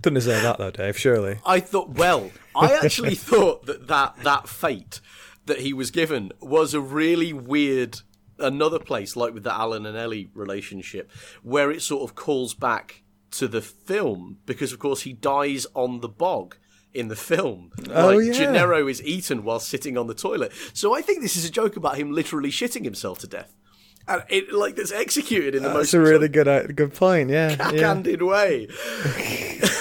Doesn't deserve that though, Dave. Surely. I thought, well, I actually thought that, that that fate that he was given was a really weird another place, like with the Alan and Ellie relationship, where it sort of calls back to the film because, of course, he dies on the bog in the film. Oh, like yeah. Gennaro is eaten while sitting on the toilet. So I think this is a joke about him literally shitting himself to death. And it like that's executed in the most That's a really good, uh, good point. Yeah, yeah. backhanded way.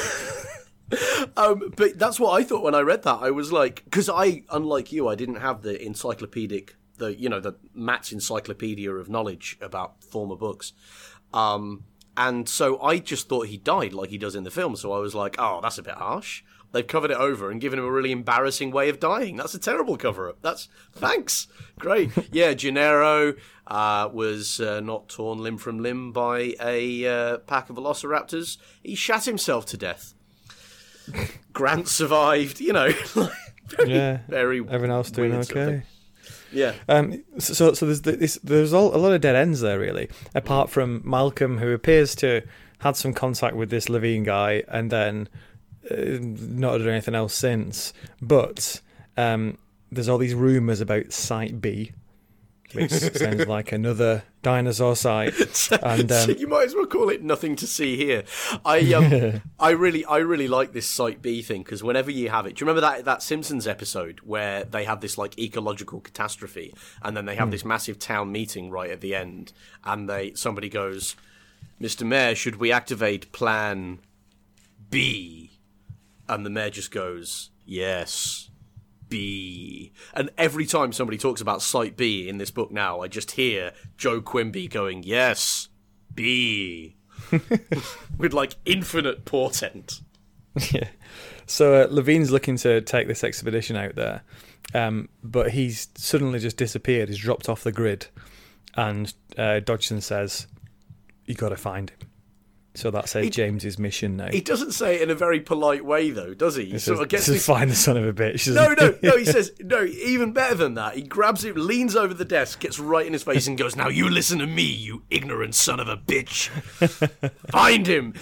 um, but that's what I thought when I read that. I was like, because I, unlike you, I didn't have the encyclopedic, the you know, the Matt's encyclopedia of knowledge about former books. Um, and so I just thought he died like he does in the film. So I was like, oh, that's a bit harsh. They've covered it over and given him a really embarrassing way of dying. That's a terrible cover up. That's thanks. Great. Yeah, Gennaro uh, was uh, not torn limb from limb by a uh, pack of velociraptors. He shat himself to death. Grant survived, you know. very, Yeah. very Everyone else doing weird sort of okay. Yeah. Um, so, so there's this, there's all, a lot of dead ends there, really. Apart from Malcolm, who appears to had some contact with this Levine guy, and then uh, not done anything else since. But um, there's all these rumors about Site B. which sounds like another dinosaur site. And um, you might as well call it nothing to see here. I um, I really I really like this site B thing because whenever you have it, do you remember that that Simpsons episode where they have this like ecological catastrophe and then they have this massive town meeting right at the end and they somebody goes, "Mr. Mayor, should we activate Plan B?" And the mayor just goes, "Yes." B. And every time somebody talks about Site B in this book now, I just hear Joe Quimby going, Yes, B. With like infinite portent. yeah. So uh, Levine's looking to take this expedition out there, um, but he's suddenly just disappeared. He's dropped off the grid, and uh, Dodgson says, "You got to find him." So that's a James's mission now. He doesn't say it in a very polite way, though, does he? He sort of gets this... find the son of a bitch. No, no, no. He says no. Even better than that, he grabs it, leans over the desk, gets right in his face, and goes, "Now you listen to me, you ignorant son of a bitch. Find him."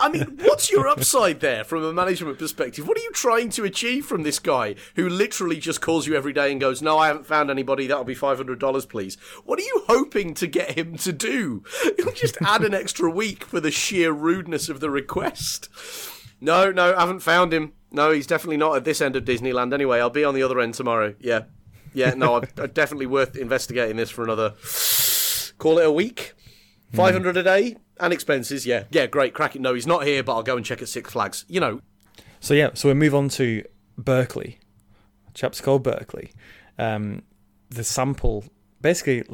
I mean, what's your upside there from a management perspective? What are you trying to achieve from this guy who literally just calls you every day and goes, "No, I haven't found anybody. That'll be five hundred dollars, please." What are you hoping to get him to do? You'll just add an extra week for the sheer rudeness of the request. No, no, I haven't found him. No, he's definitely not at this end of Disneyland anyway. I'll be on the other end tomorrow. Yeah. Yeah, no, i definitely worth investigating this for another, call it a week. 500 a day and expenses. Yeah. Yeah, great. Crack it. No, he's not here, but I'll go and check at Six Flags. You know. So, yeah, so we move on to Berkeley. Chaps called Berkeley. Um, the sample, basically,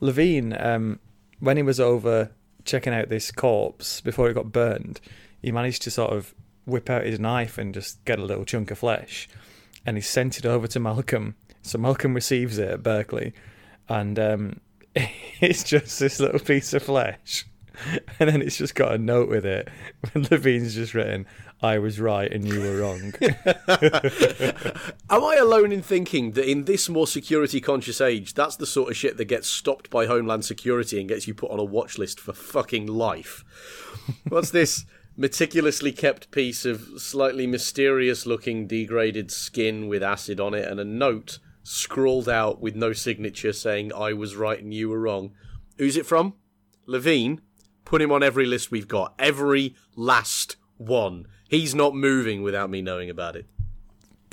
Levine, um, when he was over checking out this corpse before it got burned, he managed to sort of whip out his knife and just get a little chunk of flesh, and he sent it over to Malcolm. So Malcolm receives it at Berkeley, and um, it's just this little piece of flesh, and then it's just got a note with it. Levine's just written, I was right and you were wrong. Am I alone in thinking that in this more security conscious age, that's the sort of shit that gets stopped by Homeland Security and gets you put on a watch list for fucking life? What's this meticulously kept piece of slightly mysterious looking degraded skin with acid on it and a note scrawled out with no signature saying I was right and you were wrong? Who's it from? Levine? Put him on every list we've got. Every last one. He's not moving without me knowing about it.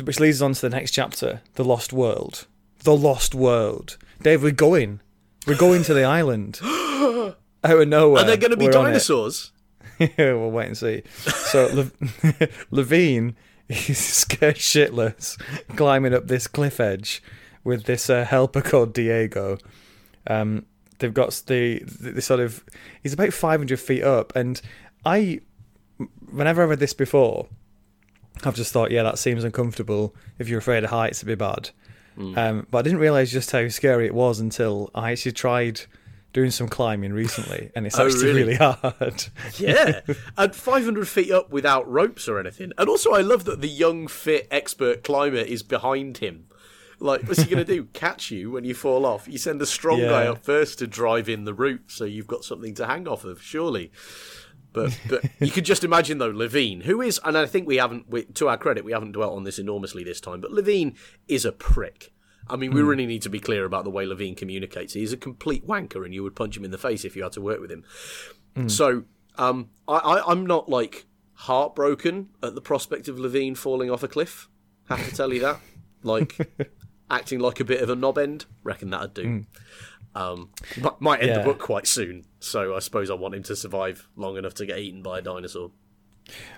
Which leads us on to the next chapter The Lost World. The Lost World. Dave, we're going. We're going to the island. Out of nowhere. Are there going to be dinosaurs? we'll wait and see. So, Le- Levine is scared shitless climbing up this cliff edge with this uh, helper called Diego. Um, they've got the, the, the sort of. He's about 500 feet up, and I whenever I read this before, I've just thought, yeah, that seems uncomfortable. If you're afraid of heights, it'd be bad. Mm. Um, but I didn't realize just how scary it was until I actually tried doing some climbing recently, and it's oh, actually really? really hard. yeah, at 500 feet up without ropes or anything. And also, I love that the young, fit, expert climber is behind him. Like, what's he going to do? Catch you when you fall off? You send the strong yeah. guy up first to drive in the route, so you've got something to hang off of, surely. But but you could just imagine though Levine, who is, and I think we haven't, we, to our credit, we haven't dwelt on this enormously this time. But Levine is a prick. I mean, we mm. really need to be clear about the way Levine communicates. He's a complete wanker, and you would punch him in the face if you had to work with him. Mm. So um, I, I, I'm not like heartbroken at the prospect of Levine falling off a cliff. Have to tell you that. Like acting like a bit of a knob end. Reckon that'd do. Mm. Um, might end yeah. the book quite soon, so I suppose I want him to survive long enough to get eaten by a dinosaur.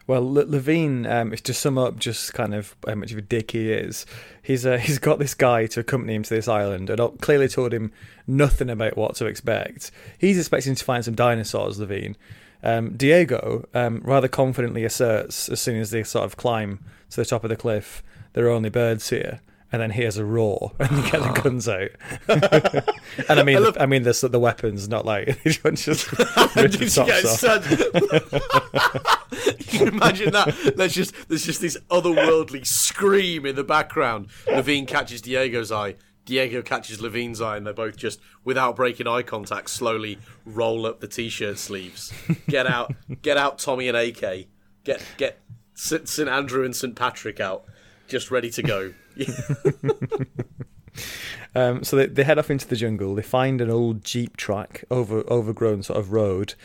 Well, Le- Levine, um, to sum up just kind of how much of a dick he is, he's uh, he's got this guy to accompany him to this island and clearly told him nothing about what to expect. He's expecting to find some dinosaurs, Levine. Um, Diego um, rather confidently asserts as soon as they sort of climb to the top of the cliff, there are only birds here and then here's a roar, and you get the ah. guns out. and I mean, I, love... I mean, this the weapons, not like just rip the tops off. you can imagine that. There's just there's just this otherworldly scream in the background. Levine catches Diego's eye. Diego catches Levine's eye, and they both just, without breaking eye contact, slowly roll up the t-shirt sleeves. Get out, get out, Tommy and AK. Get get St. Andrew and St. Patrick out, just ready to go. Um, so they, they head off into the jungle. They find an old jeep track, over overgrown sort of road.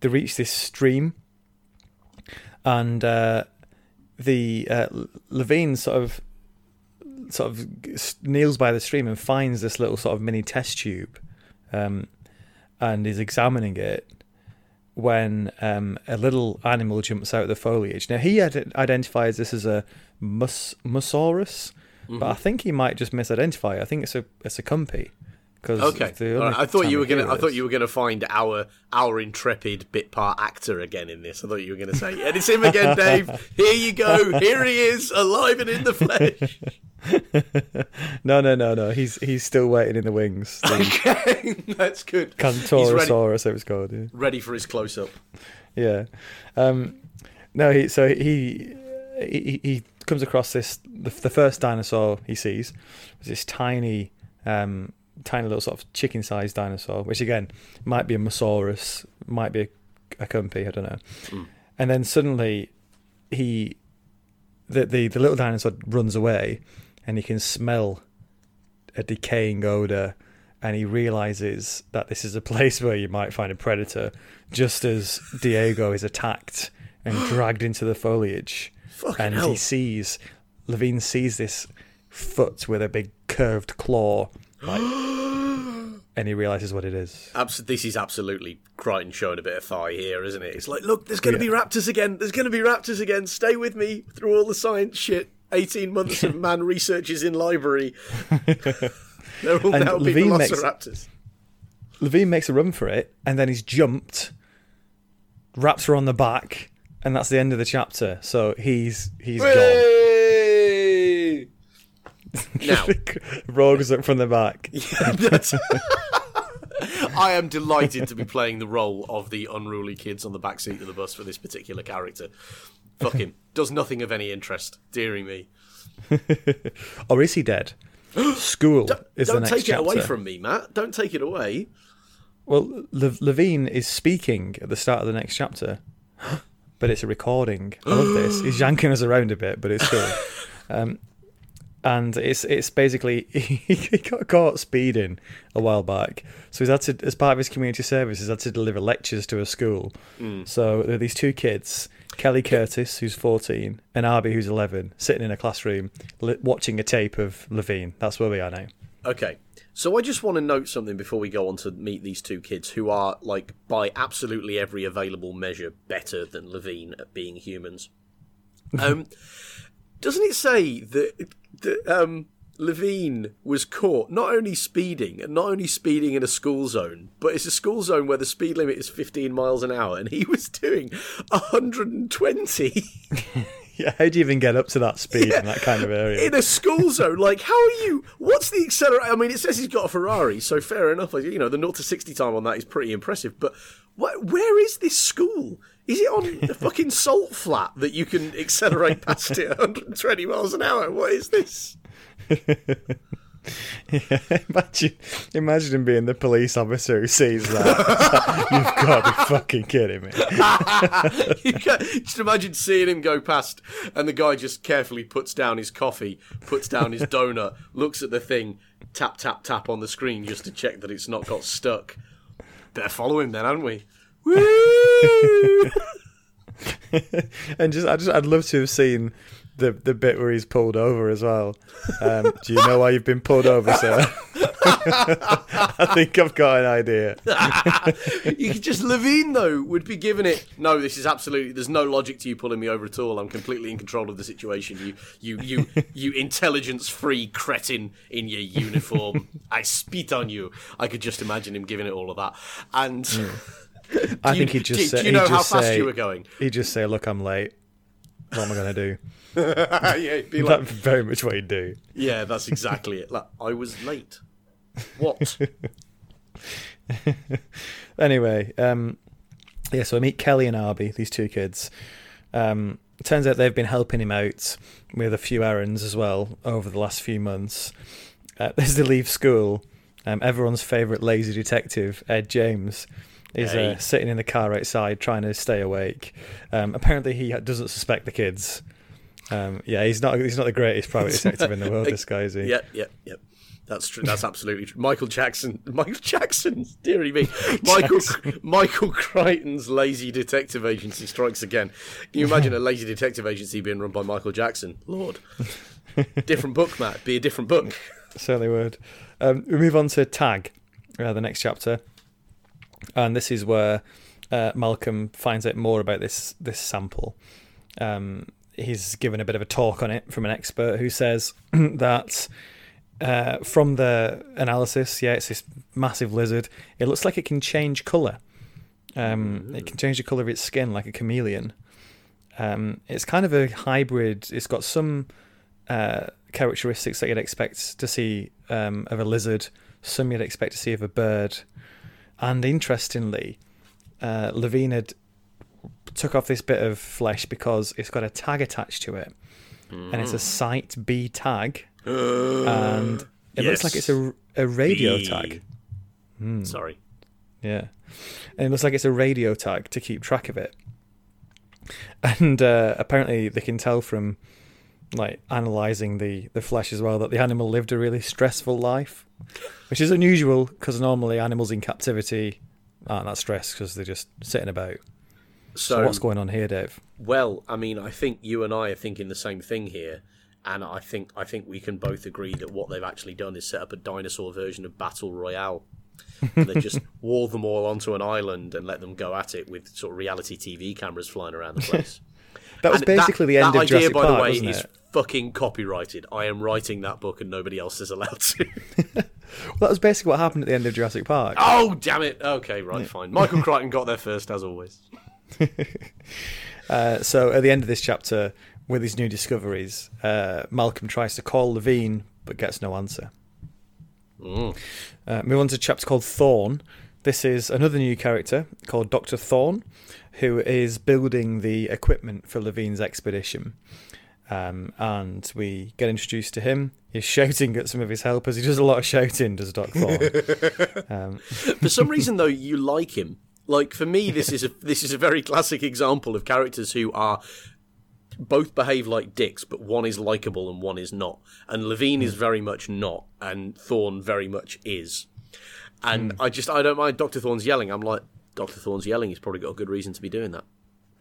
They reach this stream, and uh, the uh, Levine sort of sort of kneels by the stream and finds this little sort of mini test tube, um, and is examining it when um, a little animal jumps out of the foliage. Now he ad- identifies this as a mus- Mussaurus, mm-hmm. but I think he might just misidentify. I think it's a it's a Compy. Okay, right. I thought you were gonna. I thought you were gonna find our our intrepid bit part actor again in this. I thought you were gonna say, "And it's him again, Dave. Here you go. Here he is, alive and in the flesh." no, no, no, no. He's he's still waiting in the wings. okay, that's good. Cantorosaurus, it was called. Yeah. Ready for his close up. Yeah. Um, no, he so he he he comes across this the, the first dinosaur he sees was this tiny um, tiny little sort of chicken-sized dinosaur, which again might be a Mussaurus, might be a, a I don't know. Mm. And then suddenly, he the, the the little dinosaur runs away, and he can smell a decaying odor, and he realizes that this is a place where you might find a predator. Just as Diego is attacked and dragged into the foliage, Fucking and hell. he sees Levine sees this foot with a big curved claw like, and he realizes what it is. Abs- this is absolutely Crichton showing a bit of thigh here, isn't it? It's like, look, there's going to yeah. be raptors again. There's going to be raptors again. Stay with me through all the science shit. 18 months of man researches in library. there will and now Levine velociraptors. Makes, Levine makes a run for it, and then he's jumped, wraps her on the back, and that's the end of the chapter. So he's he's Whee! gone. Now, rogues up from the back. I am delighted to be playing the role of the unruly kids on the back seat of the bus for this particular character. Fuck him. Does nothing of any interest. Dearing me. or is he dead? School don't, is don't the next take chapter. it away from me, Matt. Don't take it away. Well, Le- Levine is speaking at the start of the next chapter, but it's a recording. I love this. He's yanking us around a bit, but it's cool. Um, and it's it's basically he got caught speeding a while back, so he's had to, as part of his community service, he's had to deliver lectures to a school. Mm. So there are these two kids, Kelly Curtis, who's fourteen, and Arby, who's eleven, sitting in a classroom li- watching a tape of Levine. That's where we are now. Okay, so I just want to note something before we go on to meet these two kids, who are like by absolutely every available measure better than Levine at being humans. Um, doesn't it say that that um, Levine was caught not only speeding and not only speeding in a school zone, but it's a school zone where the speed limit is 15 miles an hour, and he was doing 120. yeah, how do you even get up to that speed yeah, in that kind of area? In a school zone, like how are you? What's the accelerator? I mean, it says he's got a Ferrari, so fair enough. You know, the 0 to 60 time on that is pretty impressive, but what, where is this school? Is it on the fucking salt flat that you can accelerate past it 120 miles an hour? What is this? yeah, imagine, imagine him being the police officer who sees that. You've got to be fucking kidding me. you can, just imagine seeing him go past, and the guy just carefully puts down his coffee, puts down his donut, looks at the thing, tap tap tap on the screen just to check that it's not got stuck. Better follow him then, haven't we? Woo! and just, I just, I'd love to have seen the the bit where he's pulled over as well. Um, do you know why you've been pulled over, sir? I think I've got an idea. you could just Levine though would be giving it. No, this is absolutely. There's no logic to you pulling me over at all. I'm completely in control of the situation. You, you, you, you intelligence-free cretin in your uniform. I spit on you. I could just imagine him giving it all of that. And I you, think he'd just. Do, say, do you know how fast say, you were going? He'd just say, "Look, I'm late. What am I going to do?" yeah, be like, that's very much what he'd do. Yeah, that's exactly it. Like, I was late. What? anyway, um, yeah. So I meet Kelly and Arby, these two kids. Um, it turns out they've been helping him out with a few errands as well over the last few months. Uh, as they leave school, um, everyone's favourite lazy detective, Ed James, is uh, hey. uh, sitting in the car outside trying to stay awake. Um, apparently, he doesn't suspect the kids Um, yeah, he's not he's not the greatest private detective in the world. This guy is he? Yep, yep, yep. That's true. That's absolutely true. Michael Jackson. Michael Jackson. Deary me. Michael Michael Crichton's lazy detective agency strikes again. Can you imagine a lazy detective agency being run by Michael Jackson? Lord. different book, Matt. Be a different book. Certainly would. Um, we move on to Tag, uh, the next chapter, and this is where uh, Malcolm finds out more about this this sample. Um, he's given a bit of a talk on it from an expert who says that uh, from the analysis, yeah, it's this massive lizard. It looks like it can change color. Um, it can change the color of its skin like a chameleon. Um, it's kind of a hybrid. It's got some uh, characteristics that you'd expect to see um, of a lizard, some you'd expect to see of a bird. And interestingly, uh, Levine had took off this bit of flesh because it's got a tag attached to it, mm. and it's a Site B tag, and it yes. looks like it's a, a radio B. tag. Mm. Sorry. Yeah, and it looks like it's a radio tag to keep track of it. And uh, apparently, they can tell from like analyzing the the flesh as well that the animal lived a really stressful life, which is unusual because normally animals in captivity aren't that stressed because they're just sitting about. So, so, what's going on here, Dave? Well, I mean, I think you and I are thinking the same thing here, and I think I think we can both agree that what they've actually done is set up a dinosaur version of Battle Royale. they just wall them all onto an island and let them go at it with sort of reality TV cameras flying around the place. that was and basically that, the end of idea, Jurassic by Park, the way, is it? fucking copyrighted. I am writing that book and nobody else is allowed to. well, that was basically what happened at the end of Jurassic Park. Oh, damn it. Okay, right, yeah. fine. Michael Crichton got there first, as always. uh, so at the end of this chapter, with his new discoveries, uh, Malcolm tries to call Levine but gets no answer. Mm. Uh, move on to a chapter called Thorne. This is another new character called Dr. Thorne, who is building the equipment for Levine's expedition. Um, and we get introduced to him. He's shouting at some of his helpers. He does a lot of shouting, does Doc Thorne. um. For some reason, though, you like him. Like for me, this is a this is a very classic example of characters who are both behave like dicks, but one is likable and one is not. And Levine is hmm. very much not, and Thorne very much is. And mm. I just I don't mind Doctor Thorne's yelling. I'm like Doctor Thorne's yelling. He's probably got a good reason to be doing that.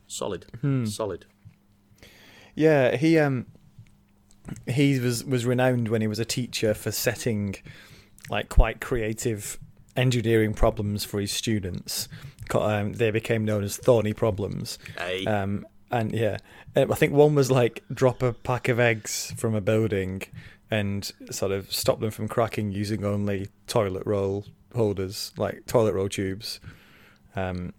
Solid, mm. solid. Yeah, he um he was was renowned when he was a teacher for setting like quite creative engineering problems for his students. Um, they became known as thorny problems. Hey. Um, and yeah, I think one was like drop a pack of eggs from a building and sort of stop them from cracking using only toilet roll holders, like toilet roll tubes. Um,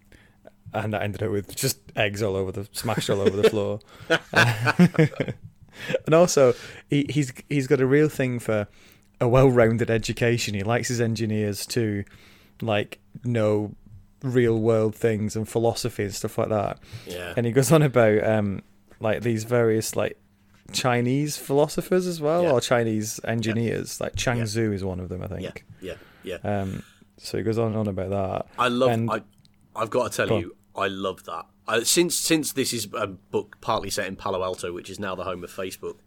and that ended up with just eggs all over the smashed all over the floor. and also, he, he's he's got a real thing for a well-rounded education. He likes his engineers to like know real world things and philosophy and stuff like that. Yeah. And he goes on about um like these various like Chinese philosophers as well, yeah. or Chinese engineers. Yeah. Like Chang yeah. Tzu is one of them, I think. Yeah, yeah, yeah. Um, so he goes on and on about that. I love. And, I, I've got to tell you, I love that. Uh, since since this is a book partly set in Palo Alto, which is now the home of Facebook,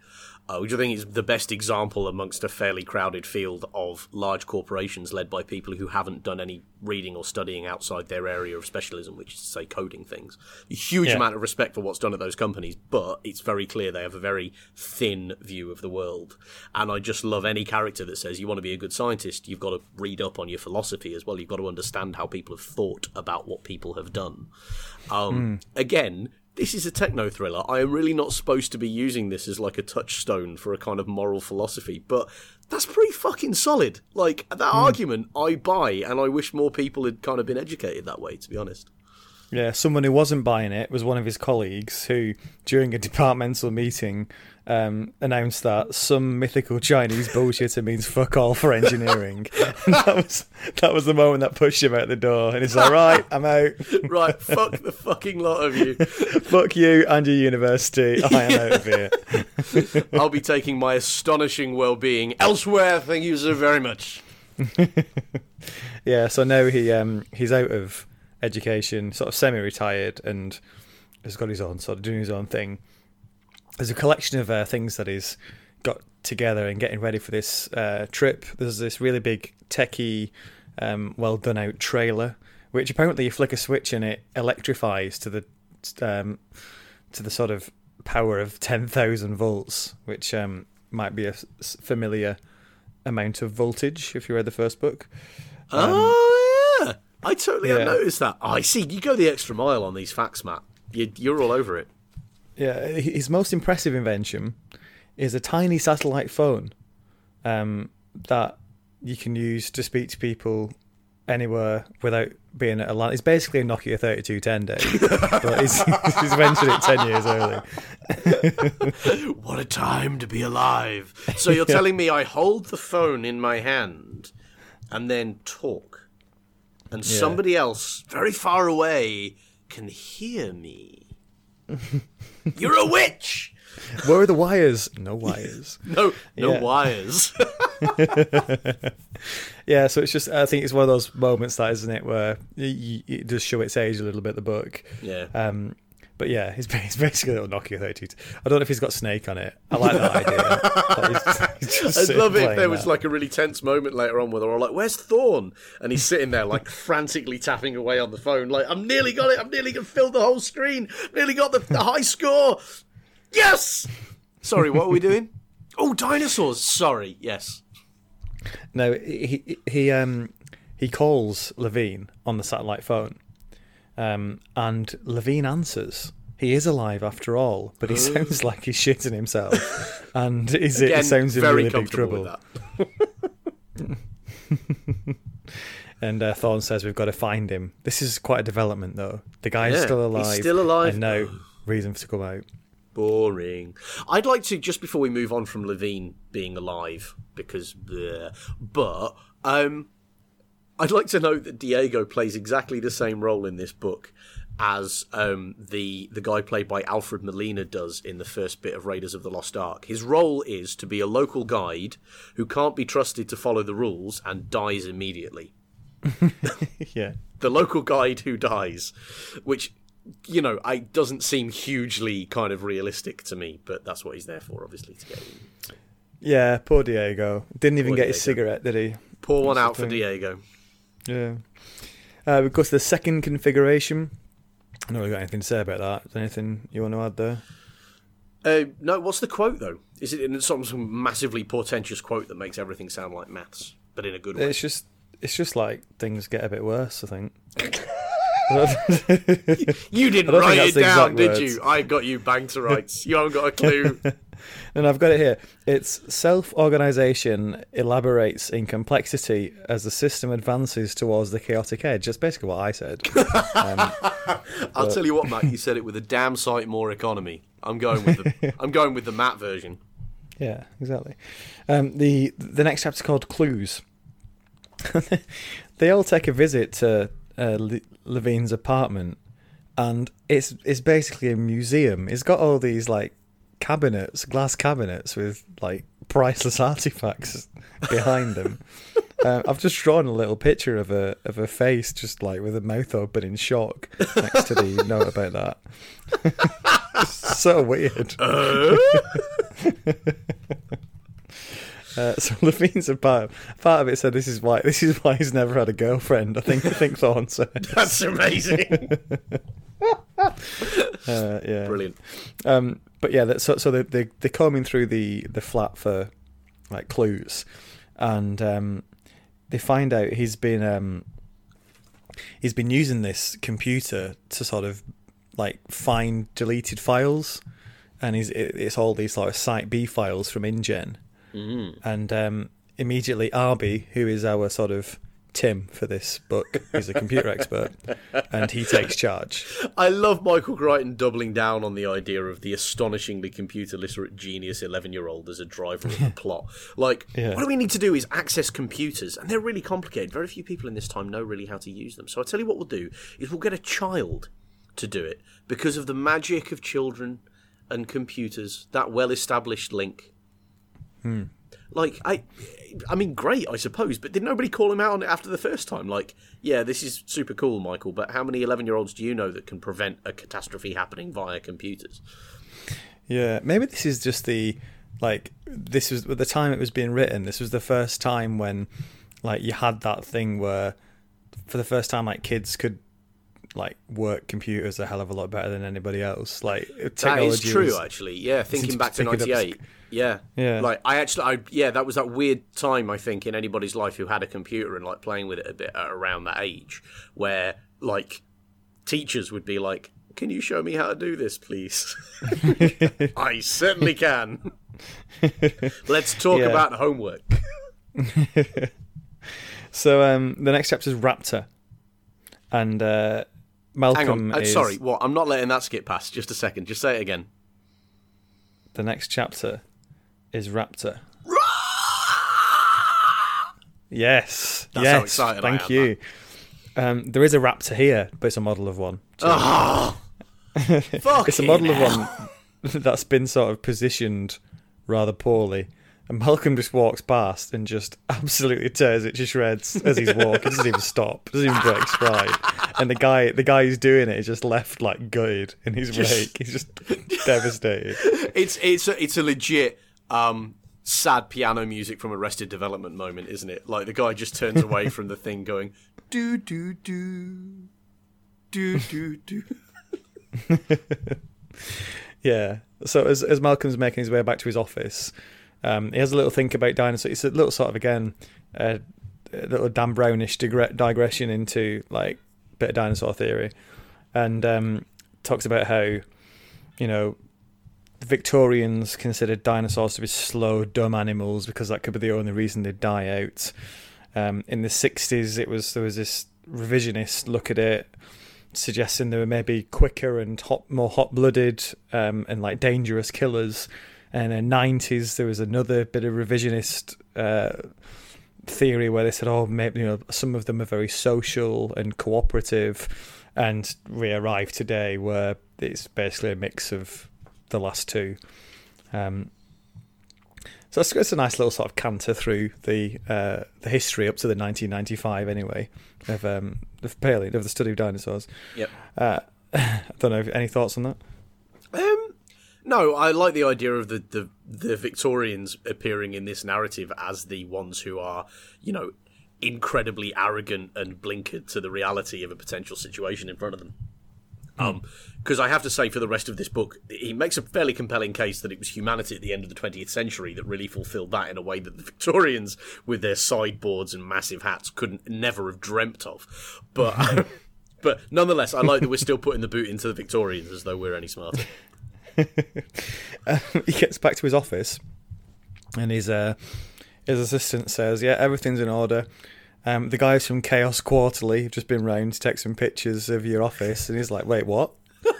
uh, which I think is the best example amongst a fairly crowded field of large corporations led by people who haven't done any reading or studying outside their area of specialism, which is to say coding things. A huge yeah. amount of respect for what's done at those companies, but it's very clear they have a very thin view of the world. And I just love any character that says you want to be a good scientist, you've got to read up on your philosophy as well. You've got to understand how people have thought about what people have done. Um, mm. Again, this is a techno thriller. I am really not supposed to be using this as like a touchstone for a kind of moral philosophy, but that's pretty fucking solid. Like that mm. argument, I buy, and I wish more people had kind of been educated that way. To be honest. Yeah, someone who wasn't buying it was one of his colleagues who, during a departmental meeting, um, announced that some mythical Chinese bullshitter means fuck all for engineering. and that was that was the moment that pushed him out the door. And he's like, right, I'm out. right, fuck the fucking lot of you. fuck you and your university. I am out of here. I'll be taking my astonishing well-being elsewhere. Thank you so very much. yeah, so now he um, he's out of education, sort of semi-retired, and has got his own sort of doing his own thing there's a collection of uh, things that he's got together and getting ready for this uh, trip. There's this really big techie, um, well done out trailer, which apparently you flick a switch and it electrifies to the um, to the sort of power of ten thousand volts, which um, might be a familiar amount of voltage if you read the first book. oh yeah, I totally yeah. noticed that. Oh, I see. You go the extra mile on these facts, Matt. You, you're all over it. Yeah, his most impressive invention is a tiny satellite phone um, that you can use to speak to people anywhere without being at a land. It's basically a Nokia 3210 day, but he's, he's invented it 10 years early. What a time to be alive. So you're telling me I hold the phone in my hand and then talk, and somebody else very far away can hear me. You're a witch. Where are the wires? No wires. No, no Yeah. wires. Yeah, so it's just, I think it's one of those moments that, isn't it, where y- it does show its age a little bit, the book. yeah. Um, but yeah, he's, he's basically a little Nokia 32. I don't know if he's got Snake on it. I like that idea. He's- he's I'd love it if playing there was that. like a really tense moment later on where they're all like, "Where's Thorne?" and he's sitting there like frantically tapping away on the phone, like, "I'm nearly got it. I'm nearly gonna fill the whole screen. Nearly got the, the high score. Yes." Sorry, what are we doing? Oh, dinosaurs. Sorry. Yes. No, he he- he um he calls Levine on the satellite phone, um, and Levine answers. He is alive after all, but he sounds like he's shitting himself, and he's, Again, he sounds in really big trouble. And uh, Thorne says we've got to find him. This is quite a development, though. The guy's Yeah, still he's alive. still alive. and no reason to come out. Boring. I'd like to just before we move on from Levine being alive because, bleh, but um, I'd like to note that Diego plays exactly the same role in this book as um, the the guy played by Alfred Molina does in the first bit of Raiders of the Lost Ark. His role is to be a local guide who can't be trusted to follow the rules and dies immediately. yeah. The local guide who dies, which you know, I doesn't seem hugely kind of realistic to me, but that's what he's there for, obviously, to get. Yeah, poor Diego. Didn't even Poor get his cigarette, did he? Pour one out for. Diego. Yeah. Uh, we go to the second configuration. I don't really got anything to say about that. Is anything you want to add there? Uh, no, what's the quote though? Is it in some, some massively portentous quote that makes everything sound like maths, but in a good way? It's just it's just like things get a bit worse, I think. You didn't I don't think write it down, did words. you? I got you bang to rights. You haven't got a clue. and I've got it here. It's self-organization elaborates in complexity as the system advances towards the chaotic edge. That's basically what I said. Um, I'll tell you what, Matt. You said it with a damn sight more economy. I'm going with the I'm going with the Matt version. Yeah, exactly. Um, the the next chapter's called Clues. they all take a visit to uh, Le- Levine's apartment, and it's it's basically a museum. It's got all these like cabinets, glass cabinets with like priceless artifacts behind them. Um, I've just drawn a little picture of a of a face, just like with a mouth open in shock, next to the note about that. So weird. Uh, so Levine's a part. Part of it said this is why this is why he's never had a girlfriend. I think I think Thorne said. That's amazing. Uh, yeah, Brilliant. Um, but yeah, that, so so they they they're combing through the the flat for like clues, and um, they find out he's been um, he's been using this computer to sort of like find deleted files, and he's it, it's all these sort of Site B files from InGen, and um, immediately Arby, who is our sort of Tim for this book, he's a computer expert, and he takes charge. I love Michael Crichton doubling down on the idea of the astonishingly computer literate genius 11 year old as a driver of the plot. Like, Yeah. what do we need to do is access computers, and they're really complicated. Very few people in this time know really how to use them. So I'll tell you what we'll do is we'll get a child to do it because of the magic of children and computers, that well established link. Hmm. Like I, I mean, great, I suppose. But did nobody call him out on it after the first time? Like, yeah, this is super cool, Michael. But how many eleven-year-olds do you know that can prevent a catastrophe happening via computers? Yeah, maybe this is just the like this was at the time it was being written. This was the first time when like you had that thing where for the first time like kids could like work computers a hell of a lot better than anybody else. Like That is true, was- actually. Yeah, thinking back to pick it up- '98. Yeah, Yeah. Like I actually, I yeah, that was that weird time I think in anybody's life who had a computer and like playing with it a bit at around that age, where like teachers would be like, "Can you show me how to do this, please?" I certainly can. Let's talk Yeah. about homework. So um, the next chapter is Raptor, and uh, Malcolm Hang on, uh, is sorry, what? I'm not letting that skip past. Just a second. Just say it again. the next chapter is Raptor. Yes, That's yes, thank you. Um, there is a Raptor here, but it's a model of one. Oh, It's a model of one that's been sort of positioned rather poorly. And Malcolm just walks past and just absolutely tears it to shreds as he's walking. doesn't even stop. Doesn't even break stride. And the guy, the guy who's doing it is just left like gutted in his wake. He's just devastated. It's it's a, it's a legit um, sad piano music from Arrested Development moment, isn't it? Like the guy just turns away from the thing, going do do do do do do. Yeah. So as as Malcolm's making his way back to his office, um, he has a little think about dinosaurs. It's a little sort of again, uh, a little Dan Brownish digre- digression into like a bit of dinosaur theory, and um, talks about how, you know, the Victorians considered dinosaurs to be slow, dumb animals because that could be the only reason they'd die out. Um, in the '60s, it was there was this revisionist look at it, suggesting they were maybe quicker and hot, more hot-blooded um, and like dangerous killers. And in the '90s, there was another bit of revisionist uh, theory where they said, "Oh, maybe you know some of them are very social and cooperative," and we arrive today where it's basically a mix of the last two. Um, so it's, it's a nice little sort of canter through the uh, the history up to the 1995 anyway of um, of Paley of the study of dinosaurs. Yep. Uh, I don't know. Any thoughts on that? Um, no, I like the idea of the, the the Victorians appearing in this narrative as the ones who are, you know, incredibly arrogant and blinkered to the reality of a potential situation in front of them. Um, because I have to say, for the rest of this book, he makes a fairly compelling case that it was humanity at the end of the 20th century that really fulfilled that in a way that the Victorians, with their sideboards and massive hats, couldn't never have dreamt of. But, but nonetheless, I like that we're still putting the boot into the Victorians as though we're any smarter. he gets back to his office, and his uh, his assistant says, "Yeah, everything's in order." Um, the guys from Chaos Quarterly have just been round to take some pictures of your office, and he's like, "Wait, what?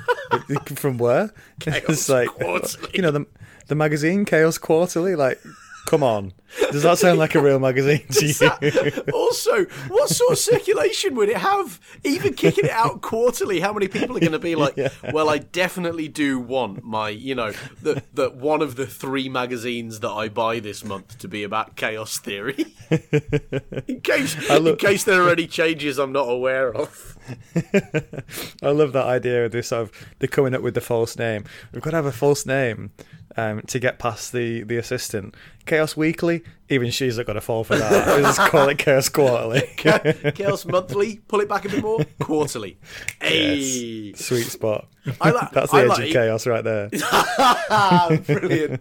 from where?" Chaos it's like, Quarterly. you know, the the magazine Chaos Quarterly. Like, come on, does that sound like a real magazine to you? also, what sort of circulation would it have? Even kicking it out quarterly, how many people are going to be like, well, I definitely do want my, you know, that that one of the three magazines that I buy this month to be about chaos theory. in case in case there are any changes I'm not aware of. I love that idea of this sort of they're coming up with the false name. We've got to have a false name um, to get past the, the assistant. Chaos Weekly, even she's not going to fall for that. Let's just call it Chaos Quarterly. chaos monthly, pull it back a bit more. Quarterly. Hey. Sweet spot. I like- That's the I edge like- of chaos right there. Brilliant.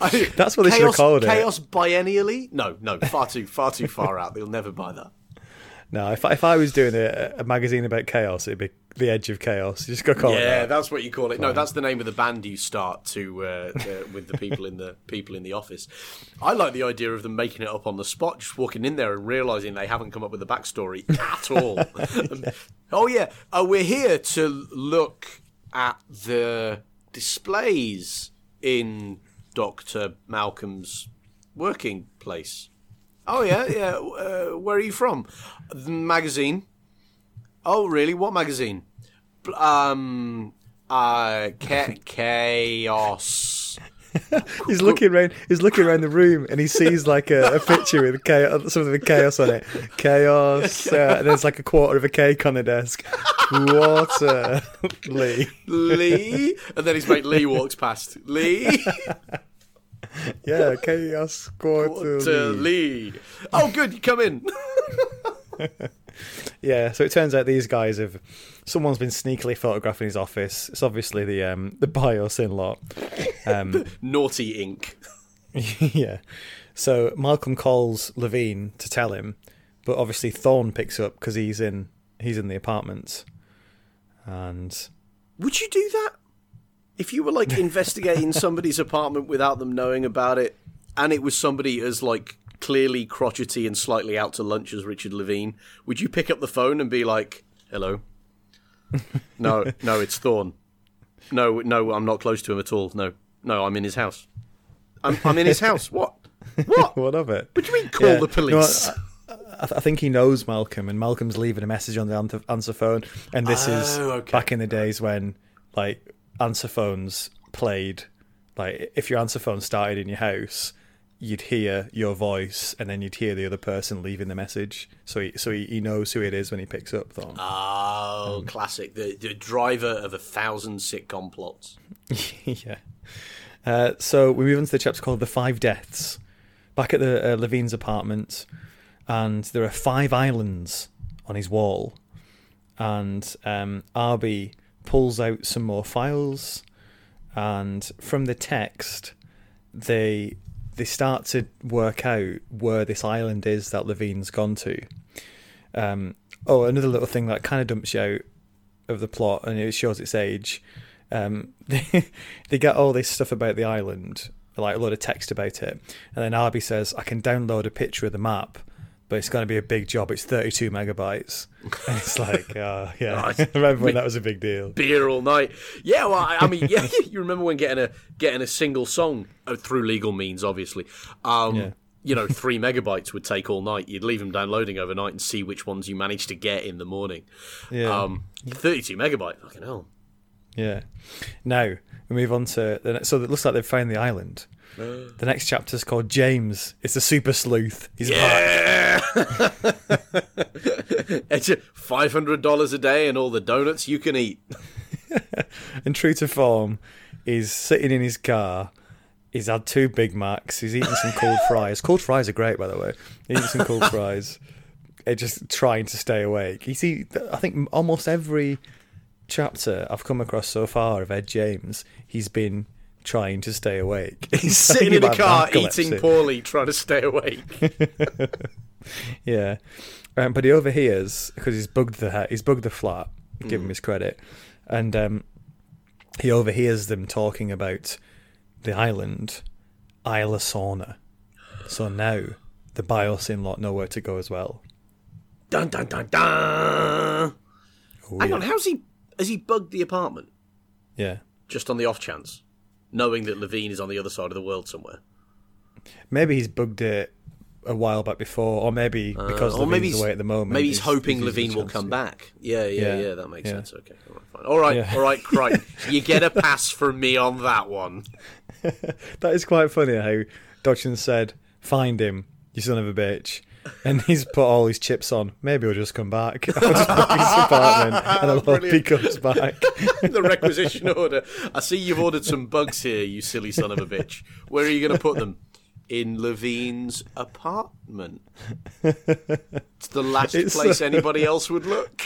I- That's what they should have chaos, called it. Chaos biennially? No, no, far too far too far out. They'll never buy that. No, if, if I was doing a, a magazine about chaos, it'd be the edge of chaos. You just got to call it Yeah, that. that's what you call it. No, that's the name of the band you start to uh, uh, with the people in the people in the office. I like the idea of them making it up on the spot, just walking in there and realizing they haven't come up with a backstory at all. Um, oh yeah, uh, we're here to look at the displays in Doctor Malcolm's working place. Oh yeah, yeah. Uh, where are you from? The magazine. Oh really? What magazine? Um, uh, cha- chaos. he's looking around. He's looking around the room, and he sees like a, a picture with chaos, something with chaos on it. Chaos. Uh, and there's like a quarter of a cake on the desk. Water, Lee. Lee, and then his mate Lee walks past. Lee, Yeah, chaos quarter. to Lee. Lee. Oh, good, you come in. Yeah. So it turns out these guys have. Someone's been sneakily photographing his office. It's obviously the um the Biosyn lot. Um, Naughty ink. yeah. So Malcolm calls Levine to tell him, but obviously Thorne picks up because he's in he's in the apartment, and Would you do that if you were like investigating somebody's apartment without them knowing about it, and it was somebody as like clearly crotchety and slightly out to lunch as Richard Levine? Would you pick up the phone and be like, "Hello"? No, no, it's Thorne. No, no, I'm not close to him at all. No, no, I'm in his house. I'm, I'm in his house. What? What? what of it? What do you mean? Call Yeah. the police? No, I, I think he knows Malcolm, and Malcolm's leaving a message on the answer, phone. And this is Oh, okay. back in the days when like answer phones played. Like if your answer phone started in your house, you'd hear your voice, and then you'd hear the other person leaving the message. So he, so he, he knows who it is when he picks up. Thorne. Oh, classic. The, the driver of a thousand sitcom plots. yeah. Uh, so we move on to the chapter called "The Five Deaths." Back at the uh, Levine's apartment, and there are five islands on his wall, and um, Arby pulls out some more files, and from the text, they they start to work out where this island is that Levine's gone to. Um, oh, another little thing that kind of dumps you out of the plot, and it shows its age. Um, they, they get all this stuff about the island, like a lot of text about it, and then Arby says, "I can download a picture of the map, but it's going to be a big job. It's 32 megabytes." And it's like, oh, yeah. I remember when that was a big deal. beer all night. Yeah, well, I, I mean, yeah, you remember when getting a getting a single song uh, through legal means, obviously. Um, Yeah. You know, three megabytes would take all night. You'd leave them downloading overnight and see which ones you managed to get in the morning. Yeah, Um, Thirty-two megabyte, fucking hell. yeah. Now we move on to the, next, so it looks like they've found the island. Mm. The next chapter is called James. It's a super sleuth. He's. Yeah, it's five hundred dollars a day and all the donuts you can eat. And true to form, he's sitting in his car. He's had two Big Macs. He's eating some cold fries. Cold fries are great, by the way. He's eating some cold fries. And just trying to stay awake. You see, I think almost every chapter I've come across so far of Ed James, he's been trying to stay awake. He's sitting in a car eating poorly, trying to stay awake. Yeah, um, but he overhears because he's bugged the he's bugged the flat. Give him his credit, and um, he overhears them talking about the island Isla Sorna. So now the Biosyn lot know where to go as well. dun dun dun dun. Oh, Hang yeah. on, how's he? Has he bugged the apartment yeah, just on the off chance, knowing that Levine is on the other side of the world somewhere? maybe he's bugged it a while back before, or maybe because Uh, or maybe Levine's he's, away at the moment. maybe he's hoping used the Levine will come back. Yeah, yeah, yeah, Yeah, that makes yeah. sense. Okay, all right, fine. All right, Yeah. all right, Crichton. you get a pass from me on that one. That is quite funny how Dodgson said, "Find him, you son of a bitch." And he's put all his chips on. Maybe he'll just come back. I'll just book his apartment and I'll hope he comes back. the requisition order. I see you've ordered some bugs here, you silly son of a bitch. Where are you going to put them? In Levine's apartment. It's the last It's place so- anybody else would look.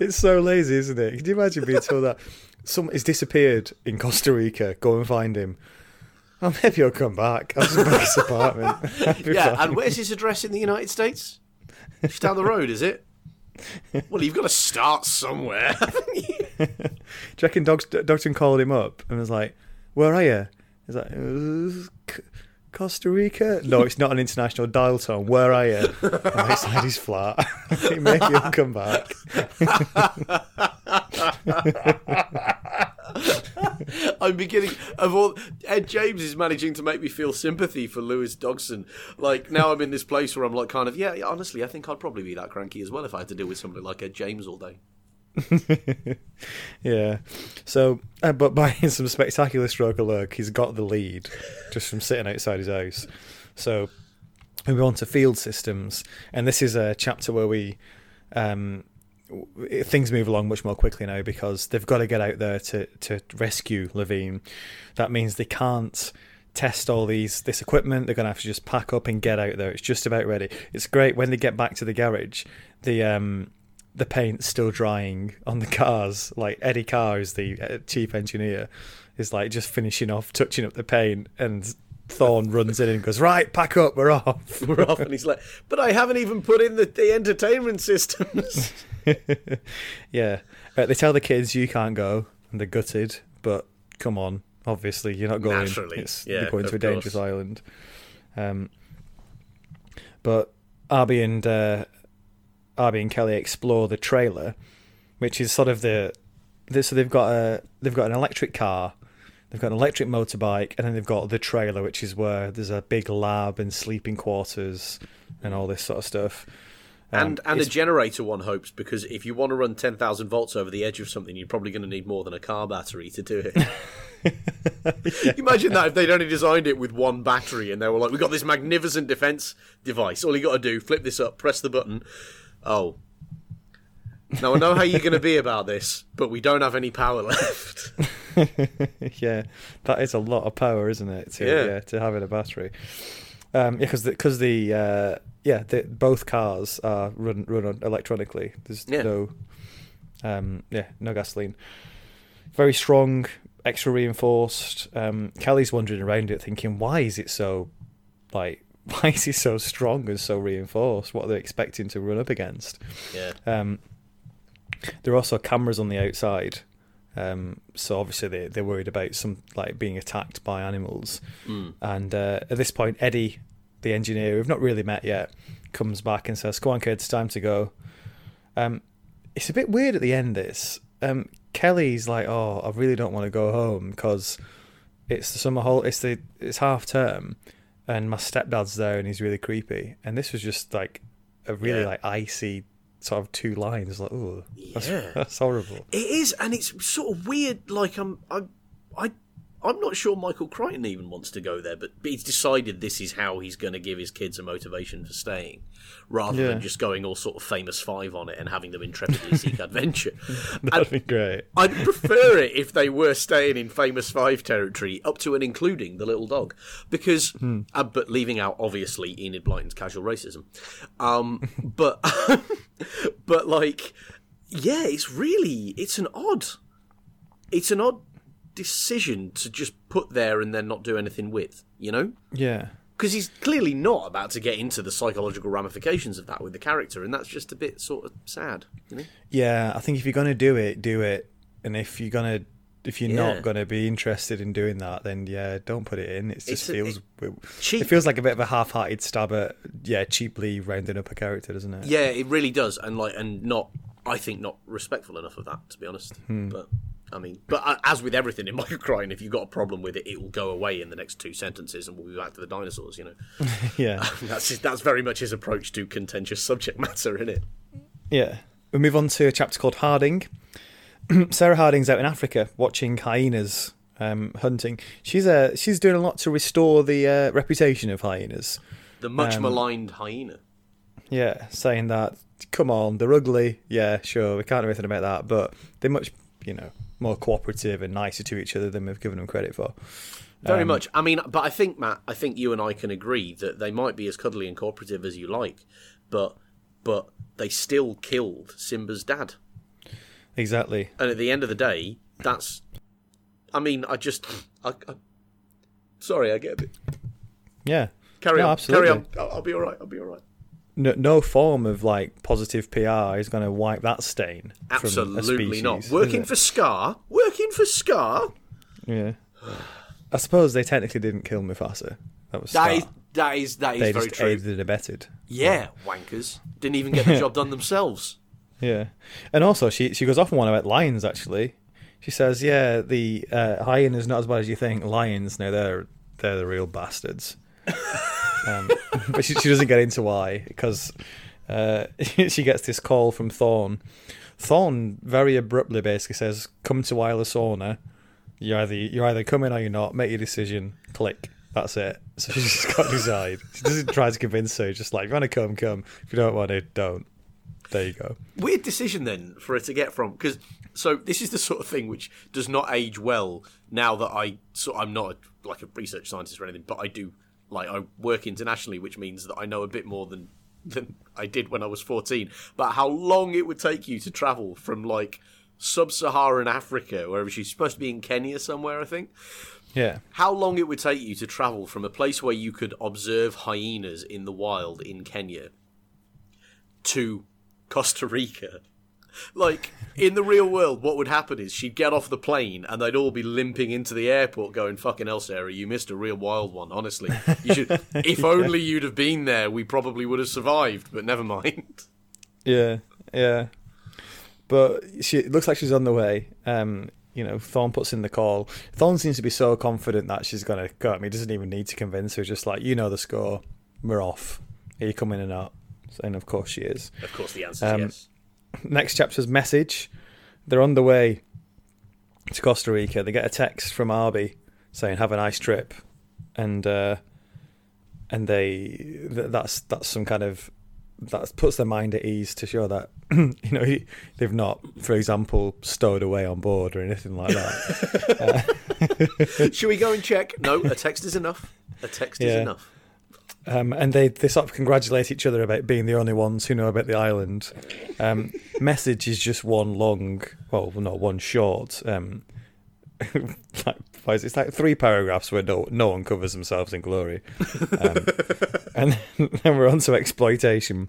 It's so lazy, isn't it? Can you imagine being told that some he's disappeared in Costa Rica? Go and find him. Oh, maybe he'll come back. I'll just book his apartment. Yeah, fine. and where's his address in the United States? Just down the road, is it? Well, you've got to start somewhere. haven't you? Do you reckon Dog- Dodgson called him up and was like, "Where are you?" He's like, "Uh, "Costa Rica." No, it's not an international dial tone. Where are you? I'm outside his flat. Maybe he'll come back. I'm beginning of all. Ed James is managing to make me feel sympathy for Lewis Dodgson. Like now, I'm in this place where I'm like, kind of, yeah. Honestly, I think I'd probably be that cranky as well if I had to deal with somebody like Ed James all day. yeah. So, uh, but by some spectacular stroke of luck, he's got the lead just from sitting outside his house. So, we move on to field systems, and this is a chapter where we. Um, things move along much more quickly now because they've got to get out there to, to rescue Levine. That means they can't test all these this equipment. They're going to have to just pack up and get out there. It's just about ready. It's great when they get back to the garage. The um the paint's still drying on the cars. Like Eddie Carr is the uh, chief engineer, is like just finishing off touching up the paint, and Thorne runs in and goes, "Right, pack up, we're off." We're off, and he's like, "But I haven't even put in the, the entertainment systems." yeah, uh, they tell the kids you can't go, and they're gutted. But come on, obviously you're not going. Naturally, it's, yeah, you're going to a of dangerous island. Um, but Arby and uh, Arby and Kelly explore the trailer, which is sort of the, the so they've got a they've got an electric car, they've got an electric motorbike, and then they've got the trailer, which is where there's a big lab and sleeping quarters and all this sort of stuff. Um, and and a generator, one hopes, because if you want to run ten thousand volts over the edge of something, you're probably going to need more than a car battery to do it. Imagine that if they'd only designed it with one battery, and they were like, "We've got this magnificent defense device. All you got to do, flip this up, press the button. Oh, now I know how you're going to be about this, but we don't have any power left." yeah, that is a lot of power, isn't it? To Yeah. yeah, to have in a battery. Um, yeah, because the, cause the uh, yeah, the, both cars are run run on electronically. There's Yeah. no um, yeah, no gasoline. Very strong, extra reinforced. Um, Kelly's wandering around it, thinking, why is it so like why is it so strong and so reinforced? What are they expecting to run up against? yeah, Um, there are also cameras on the outside, um, so obviously they they're worried about some like being attacked by animals. Mm. And uh, at this point, Eddie, the engineer, we've not really met yet, comes back and says, "Come on, kids, time to go." Um, it's a bit weird at the end. This um, Kelly's like, "Oh, I really don't want to go home because it's the summer hol It's the it's half term." And my stepdad's there, and he's really creepy. And this was just like a really Yeah. like icy sort of two lines. Like, oh, that's, Yeah. that's horrible. It is, and it's sort of weird. Like I'm, I, I, I'm not sure Michael Crichton even wants to go there, but, he's decided this is how he's going to give his kids a motivation for staying, rather Yeah. than just going all sort of famous five on it and having them intrepidly seek adventure. That'd be great. I'd prefer it if they were staying in famous five territory, up to and including the little dog, because uh, but leaving out obviously Enid Blyton's casual racism. Um, but but like, yeah, it's really it's an odd, it's an odd decision to just put there and then not do anything with, you know. Yeah. Because he's clearly not about to get into the psychological ramifications of that with the character, and that's just a bit sort of sad. You know? Yeah, I think if you're gonna do it, do it. And if you're gonna, if you're Yeah. not gonna be interested in doing that, then yeah, don't put it in. It just a- feels it, cheap. it feels like a bit of a half-hearted stab at yeah, cheaply rounding up a character, doesn't it? Yeah, it really does, and like, and not, I think, not respectful enough of that, to be honest. Hmm. But I mean, but as with everything in Crichton, if you've got a problem with it, it will go away in the next two sentences, and we'll be back to the dinosaurs. You know, yeah, that's that's very much his approach to contentious subject matter, isn't it? yeah. We move on to a chapter called Harding. Sarah Harding's out in Africa watching hyenas um, hunting. She's uh, she's doing a lot to restore the uh, reputation of hyenas. The much Um, maligned hyena. Yeah, saying that, come on, they're ugly. Yeah, sure, we can't do anything about that, but they're much, you know, more cooperative and nicer to each other than we've given them credit for. Very um, much. I mean, but I think Matt, I think you and I can agree that they might be as cuddly and cooperative as you like, but but they still killed Simba's dad. Exactly. and at the end of the day, that's. I mean, I just. I, I, sorry, I get a bit. Yeah. Carry No, on. absolutely. Carry on. I'll, I'll be all right. I'll be all right. No, no form of like positive PR is going to wipe that stain. Absolutely not. species, is Working for Scar. Working for Scar. Yeah. I suppose they technically didn't kill Mufasa. That was That Scar. is that is that is they very just true. aided and abetted. Yeah, wankers didn't even get the job done themselves. Yeah, and also she she goes off on one about lions. Actually, she says, "Yeah, the uh, hyena is not as bad as you think. Lions, no, they're they're the real bastards." um, but she, she doesn't get into why because uh, she gets this call from Thorne. Thorne very abruptly basically says, "Come to Isla Sorna. You either you're either coming or you're not. Make your decision. Click. That's it." So she's just got to decide. She doesn't try to convince her. Just like, if you want to come, come. If you don't want to, don't. There you go. Weird decision then for her to get from because so this is the sort of thing which does not age well now that I so I'm not a, like a research scientist or anything, but I do like I work internationally, which means that I know a bit more than than I did when I was 14 But how long it would take you to travel from like sub-Saharan Africa, wherever she's supposed to be in Kenya somewhere, I think. Yeah. How long it would take you to travel from a place where you could observe hyenas in the wild in Kenya to Costa Rica? Like, in the real world, what would happen is she'd get off the plane and they'd all be limping into the airport going, fucking hell, Sarah, you missed a real wild one, honestly. You should, if only you'd have been there, we probably would have survived, but never mind. Yeah, yeah. But she it looks like she's on the way. Um, you know, Thorne puts in the call. Thorne seems to be so confident that she's gonna go at me. Doesn't even need to convince her. Just like you know the score, we're off. Are you coming or not? And of course she is. Of course, the answer Um, is yes. Next chapter's message. They're on the way to Costa Rica. They get a text from Arby saying "Have a nice trip," and uh, and they th- that's that's some kind of that puts their mind at ease to show that you know he, they've not, for example, stowed away on board or anything like that. Should we go and check? No, a text is enough. A text is enough. Um, and they, they sort of congratulate each other about being the only ones who know about the island. Um, message is just one long, well, not one short. Um, like, what is it? it's like three paragraphs where no, no one covers themselves in glory. Um, and then we're on to exploitation.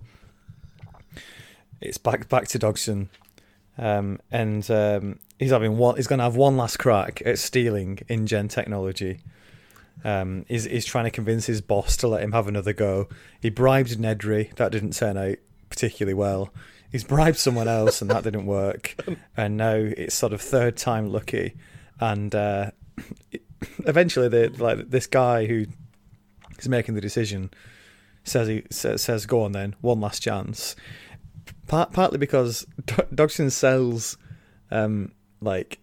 It's back back to Dodgson. Um, and um, he's having one. He's going to have one last crack at stealing InGen technology. Um, he's, he's trying to convince his boss to let him have another go. He bribed Nedry. That didn't turn out particularly well. He's bribed someone else, and that didn't work. And now it's sort of third time lucky. And uh, eventually, the, like this guy who is making the decision says he says, says go on then, one last chance. Part, partly because Do- Dodgson sells um, like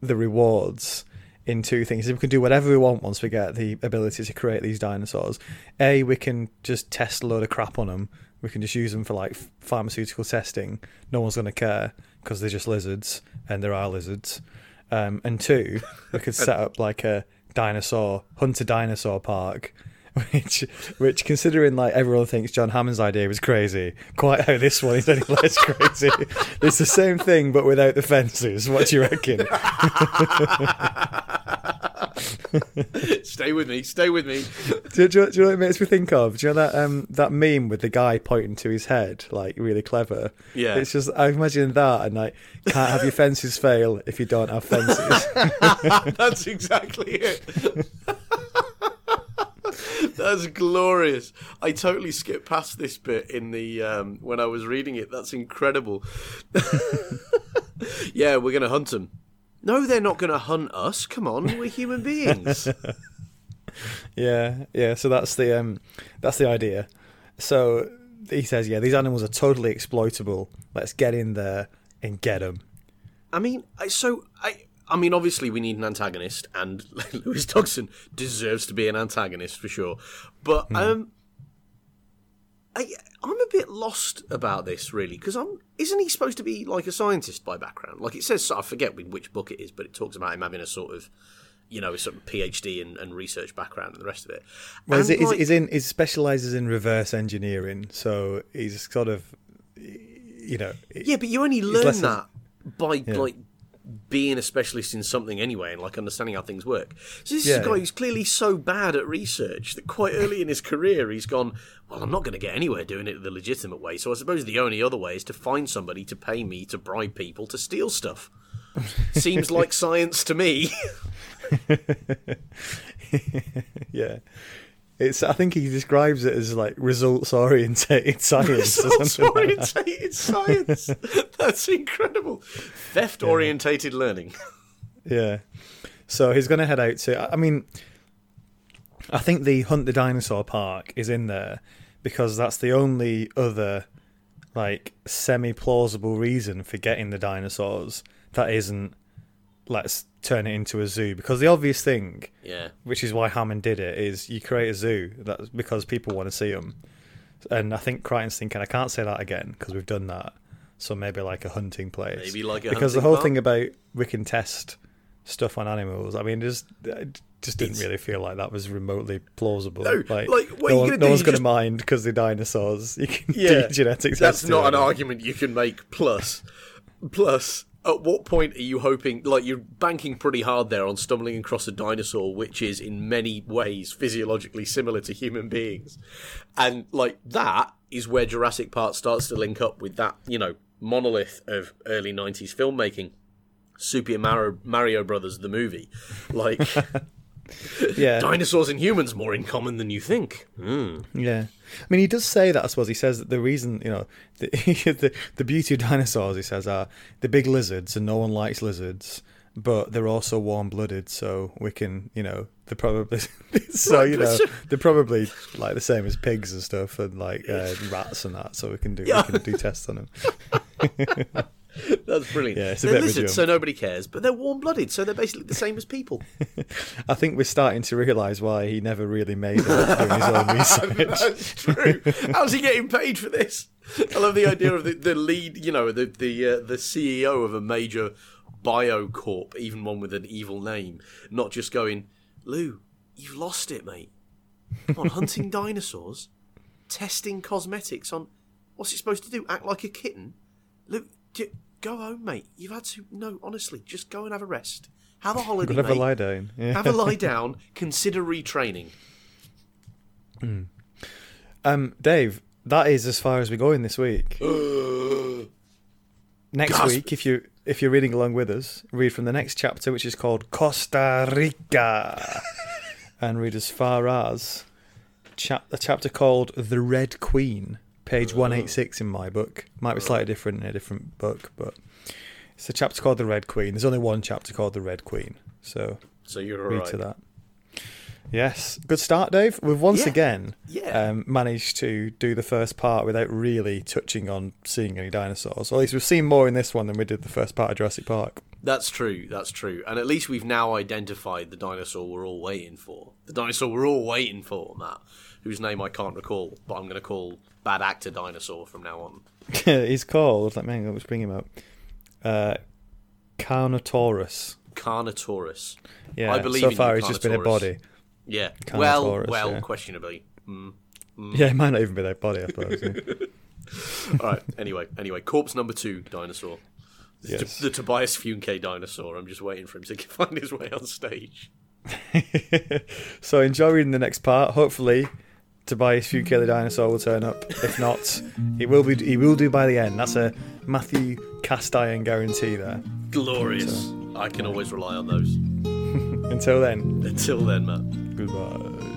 the rewards in two things. We can do whatever we want once we get the ability to create these dinosaurs. A, we can just test a load of crap on them. We can just use them for like pharmaceutical testing. No one's going to care because they're just lizards, and there are lizards. Um, and two, we could set up like a dinosaur hunter dinosaur park. Which, which, considering like everyone thinks John Hammond's idea was crazy, quite how this one is any less crazy. It's the same thing, but without the fences. What do you reckon? stay with me. Stay with me. Do, you- do, do you know what it makes me think of? Do you know that um that meme with the guy pointing to his head, like really clever? Yeah. It's just I imagine that and like can't have your fences fail if you don't have fences. That's exactly it. That's glorious. I totally skipped past this bit in the um, when I was reading it. That's incredible. yeah, we're gonna hunt them. No, they're not gonna hunt us. Come on, we're human beings. yeah, yeah. So that's the um that's the idea. So he says, yeah, these animals are totally exploitable. Let's get in there and get them. I mean, so I. I mean, obviously, we need an antagonist, and Lewis Dodgson deserves to be an antagonist for sure. But um, I, I'm a bit lost about this, really, because I'm. Isn't he supposed to be like a scientist by background? Like it says, I forget which book it is, but it talks about him having a sort of, you know, a sort of PhD and, and research background and the rest of it. Well, And, he's, he's, like- he's in he specializes in reverse engineering, so he's sort of you know Yeah, but you only learn that by like being a specialist in something anyway, and like understanding how things work. So this is a guy yeah. who's clearly so bad at research that quite early in his career he's gone. Well, I'm not going to get anywhere doing it the legitimate way, so I suppose the only other way is to find somebody to pay me to bribe people to steal stuff. Seems like science to me. yeah. It's. I think he describes it as like results oriented science. Results something like that. orientated science. That's incredible. Theft orientated learning. Yeah. So he's going to head out to. I mean, I think the Hunt the Dinosaur Park is in there because that's the only other like semi plausible reason for getting the dinosaurs that isn't let's turn it into a zoo. Because the obvious thing Yeah. which is why Hammond did it is you create a zoo that's because people want to see them and I think Crichton's thinking I can't say that again because we've done that. So maybe like a hunting place. Maybe like a because the whole park? thing about we can test stuff on animals I mean just it just didn't It's- really feel like that was remotely plausible. No, like, like, what no, one- gonna no one's going to just- mind because they're dinosaurs. You can Yeah, do genetic That's not an argument you can make. Plus, plus, at what point are you hoping? Like you're banking pretty hard there on stumbling across a dinosaur, which is in many ways physiologically similar to human beings, and like that is where Jurassic Park starts to link up with that, you know, monolith of early '90s filmmaking. Super Mario, Mario Brothers, the movie, like yeah dinosaurs and humans more in common than you think. Yeah, I mean, he does say that. I suppose he says that the reason, you know, the the, the beauty of dinosaurs, he says, are the big lizards, and no one likes lizards, but they're also warm-blooded, so we can, you know, they're probably so you know they're probably like the same as pigs and stuff, and like uh, rats and that, so we can do Yeah. we can do tests on them. That's brilliant. Yeah, it's a they're bit lizards, so nobody cares, but they're warm-blooded, so they're basically the same as people. I think we're starting to realise why he never really made it doing his own research. That's true. How's he getting paid for this? I love the idea of the, the lead, you know, the the uh, the CEO of a major biocorp, even one with an evil name, not just going, Lou, you've lost it, mate. Come on, hunting dinosaurs, testing cosmetics on. What's it supposed to do? Act like a kitten? Lou, j- go home, mate. You've had to. No, honestly, just go and have a rest. Have a holiday, have a lie down. Yeah. Have a lie down. Consider retraining. Um, Dave, that is as far as we're going this week. next Gasp. week, if you if you're reading along with us, read from the next chapter, which is called Costa Rica, and read as far as chap a chapter called The Red Queen, page one eight six in my book. Might be slightly different in a different book, but it's a chapter called The Red Queen. There's only one chapter called The Red Queen, so So you're read alright. to that. Yes, good start, Dave. We've once Yeah. again Yeah. um, managed to do the first part without really touching on seeing any dinosaurs. Or at least we've seen more in this one than we did the first part of Jurassic Park. That's true. That's true. And at least we've now identified the dinosaur we're all waiting for. The dinosaur we're all waiting for, Matt, whose name I can't recall, but I'm going to call Bad Actor Dinosaur from now on. He's called. Let me hang on, let's bring him up. Uh, Carnotaurus. Carnotaurus. Yeah, I believe so far he's just been a body. Yeah. Well, well, yeah. questionably. Mm. Yeah, it might not even be their body, I suppose. yeah. All right. Anyway, anyway, corpse number two, dinosaur. The, Yes. the Tobias Funke dinosaur. I'm just waiting for him to find his way on stage. so enjoy reading the next part. Hopefully, Tobias the dinosaur will turn up. If not, he will be. He will do by the end. That's a Matthew cast iron guarantee there. Glorious. I can always rely on those. Until then, Until then, Matt. goodbye.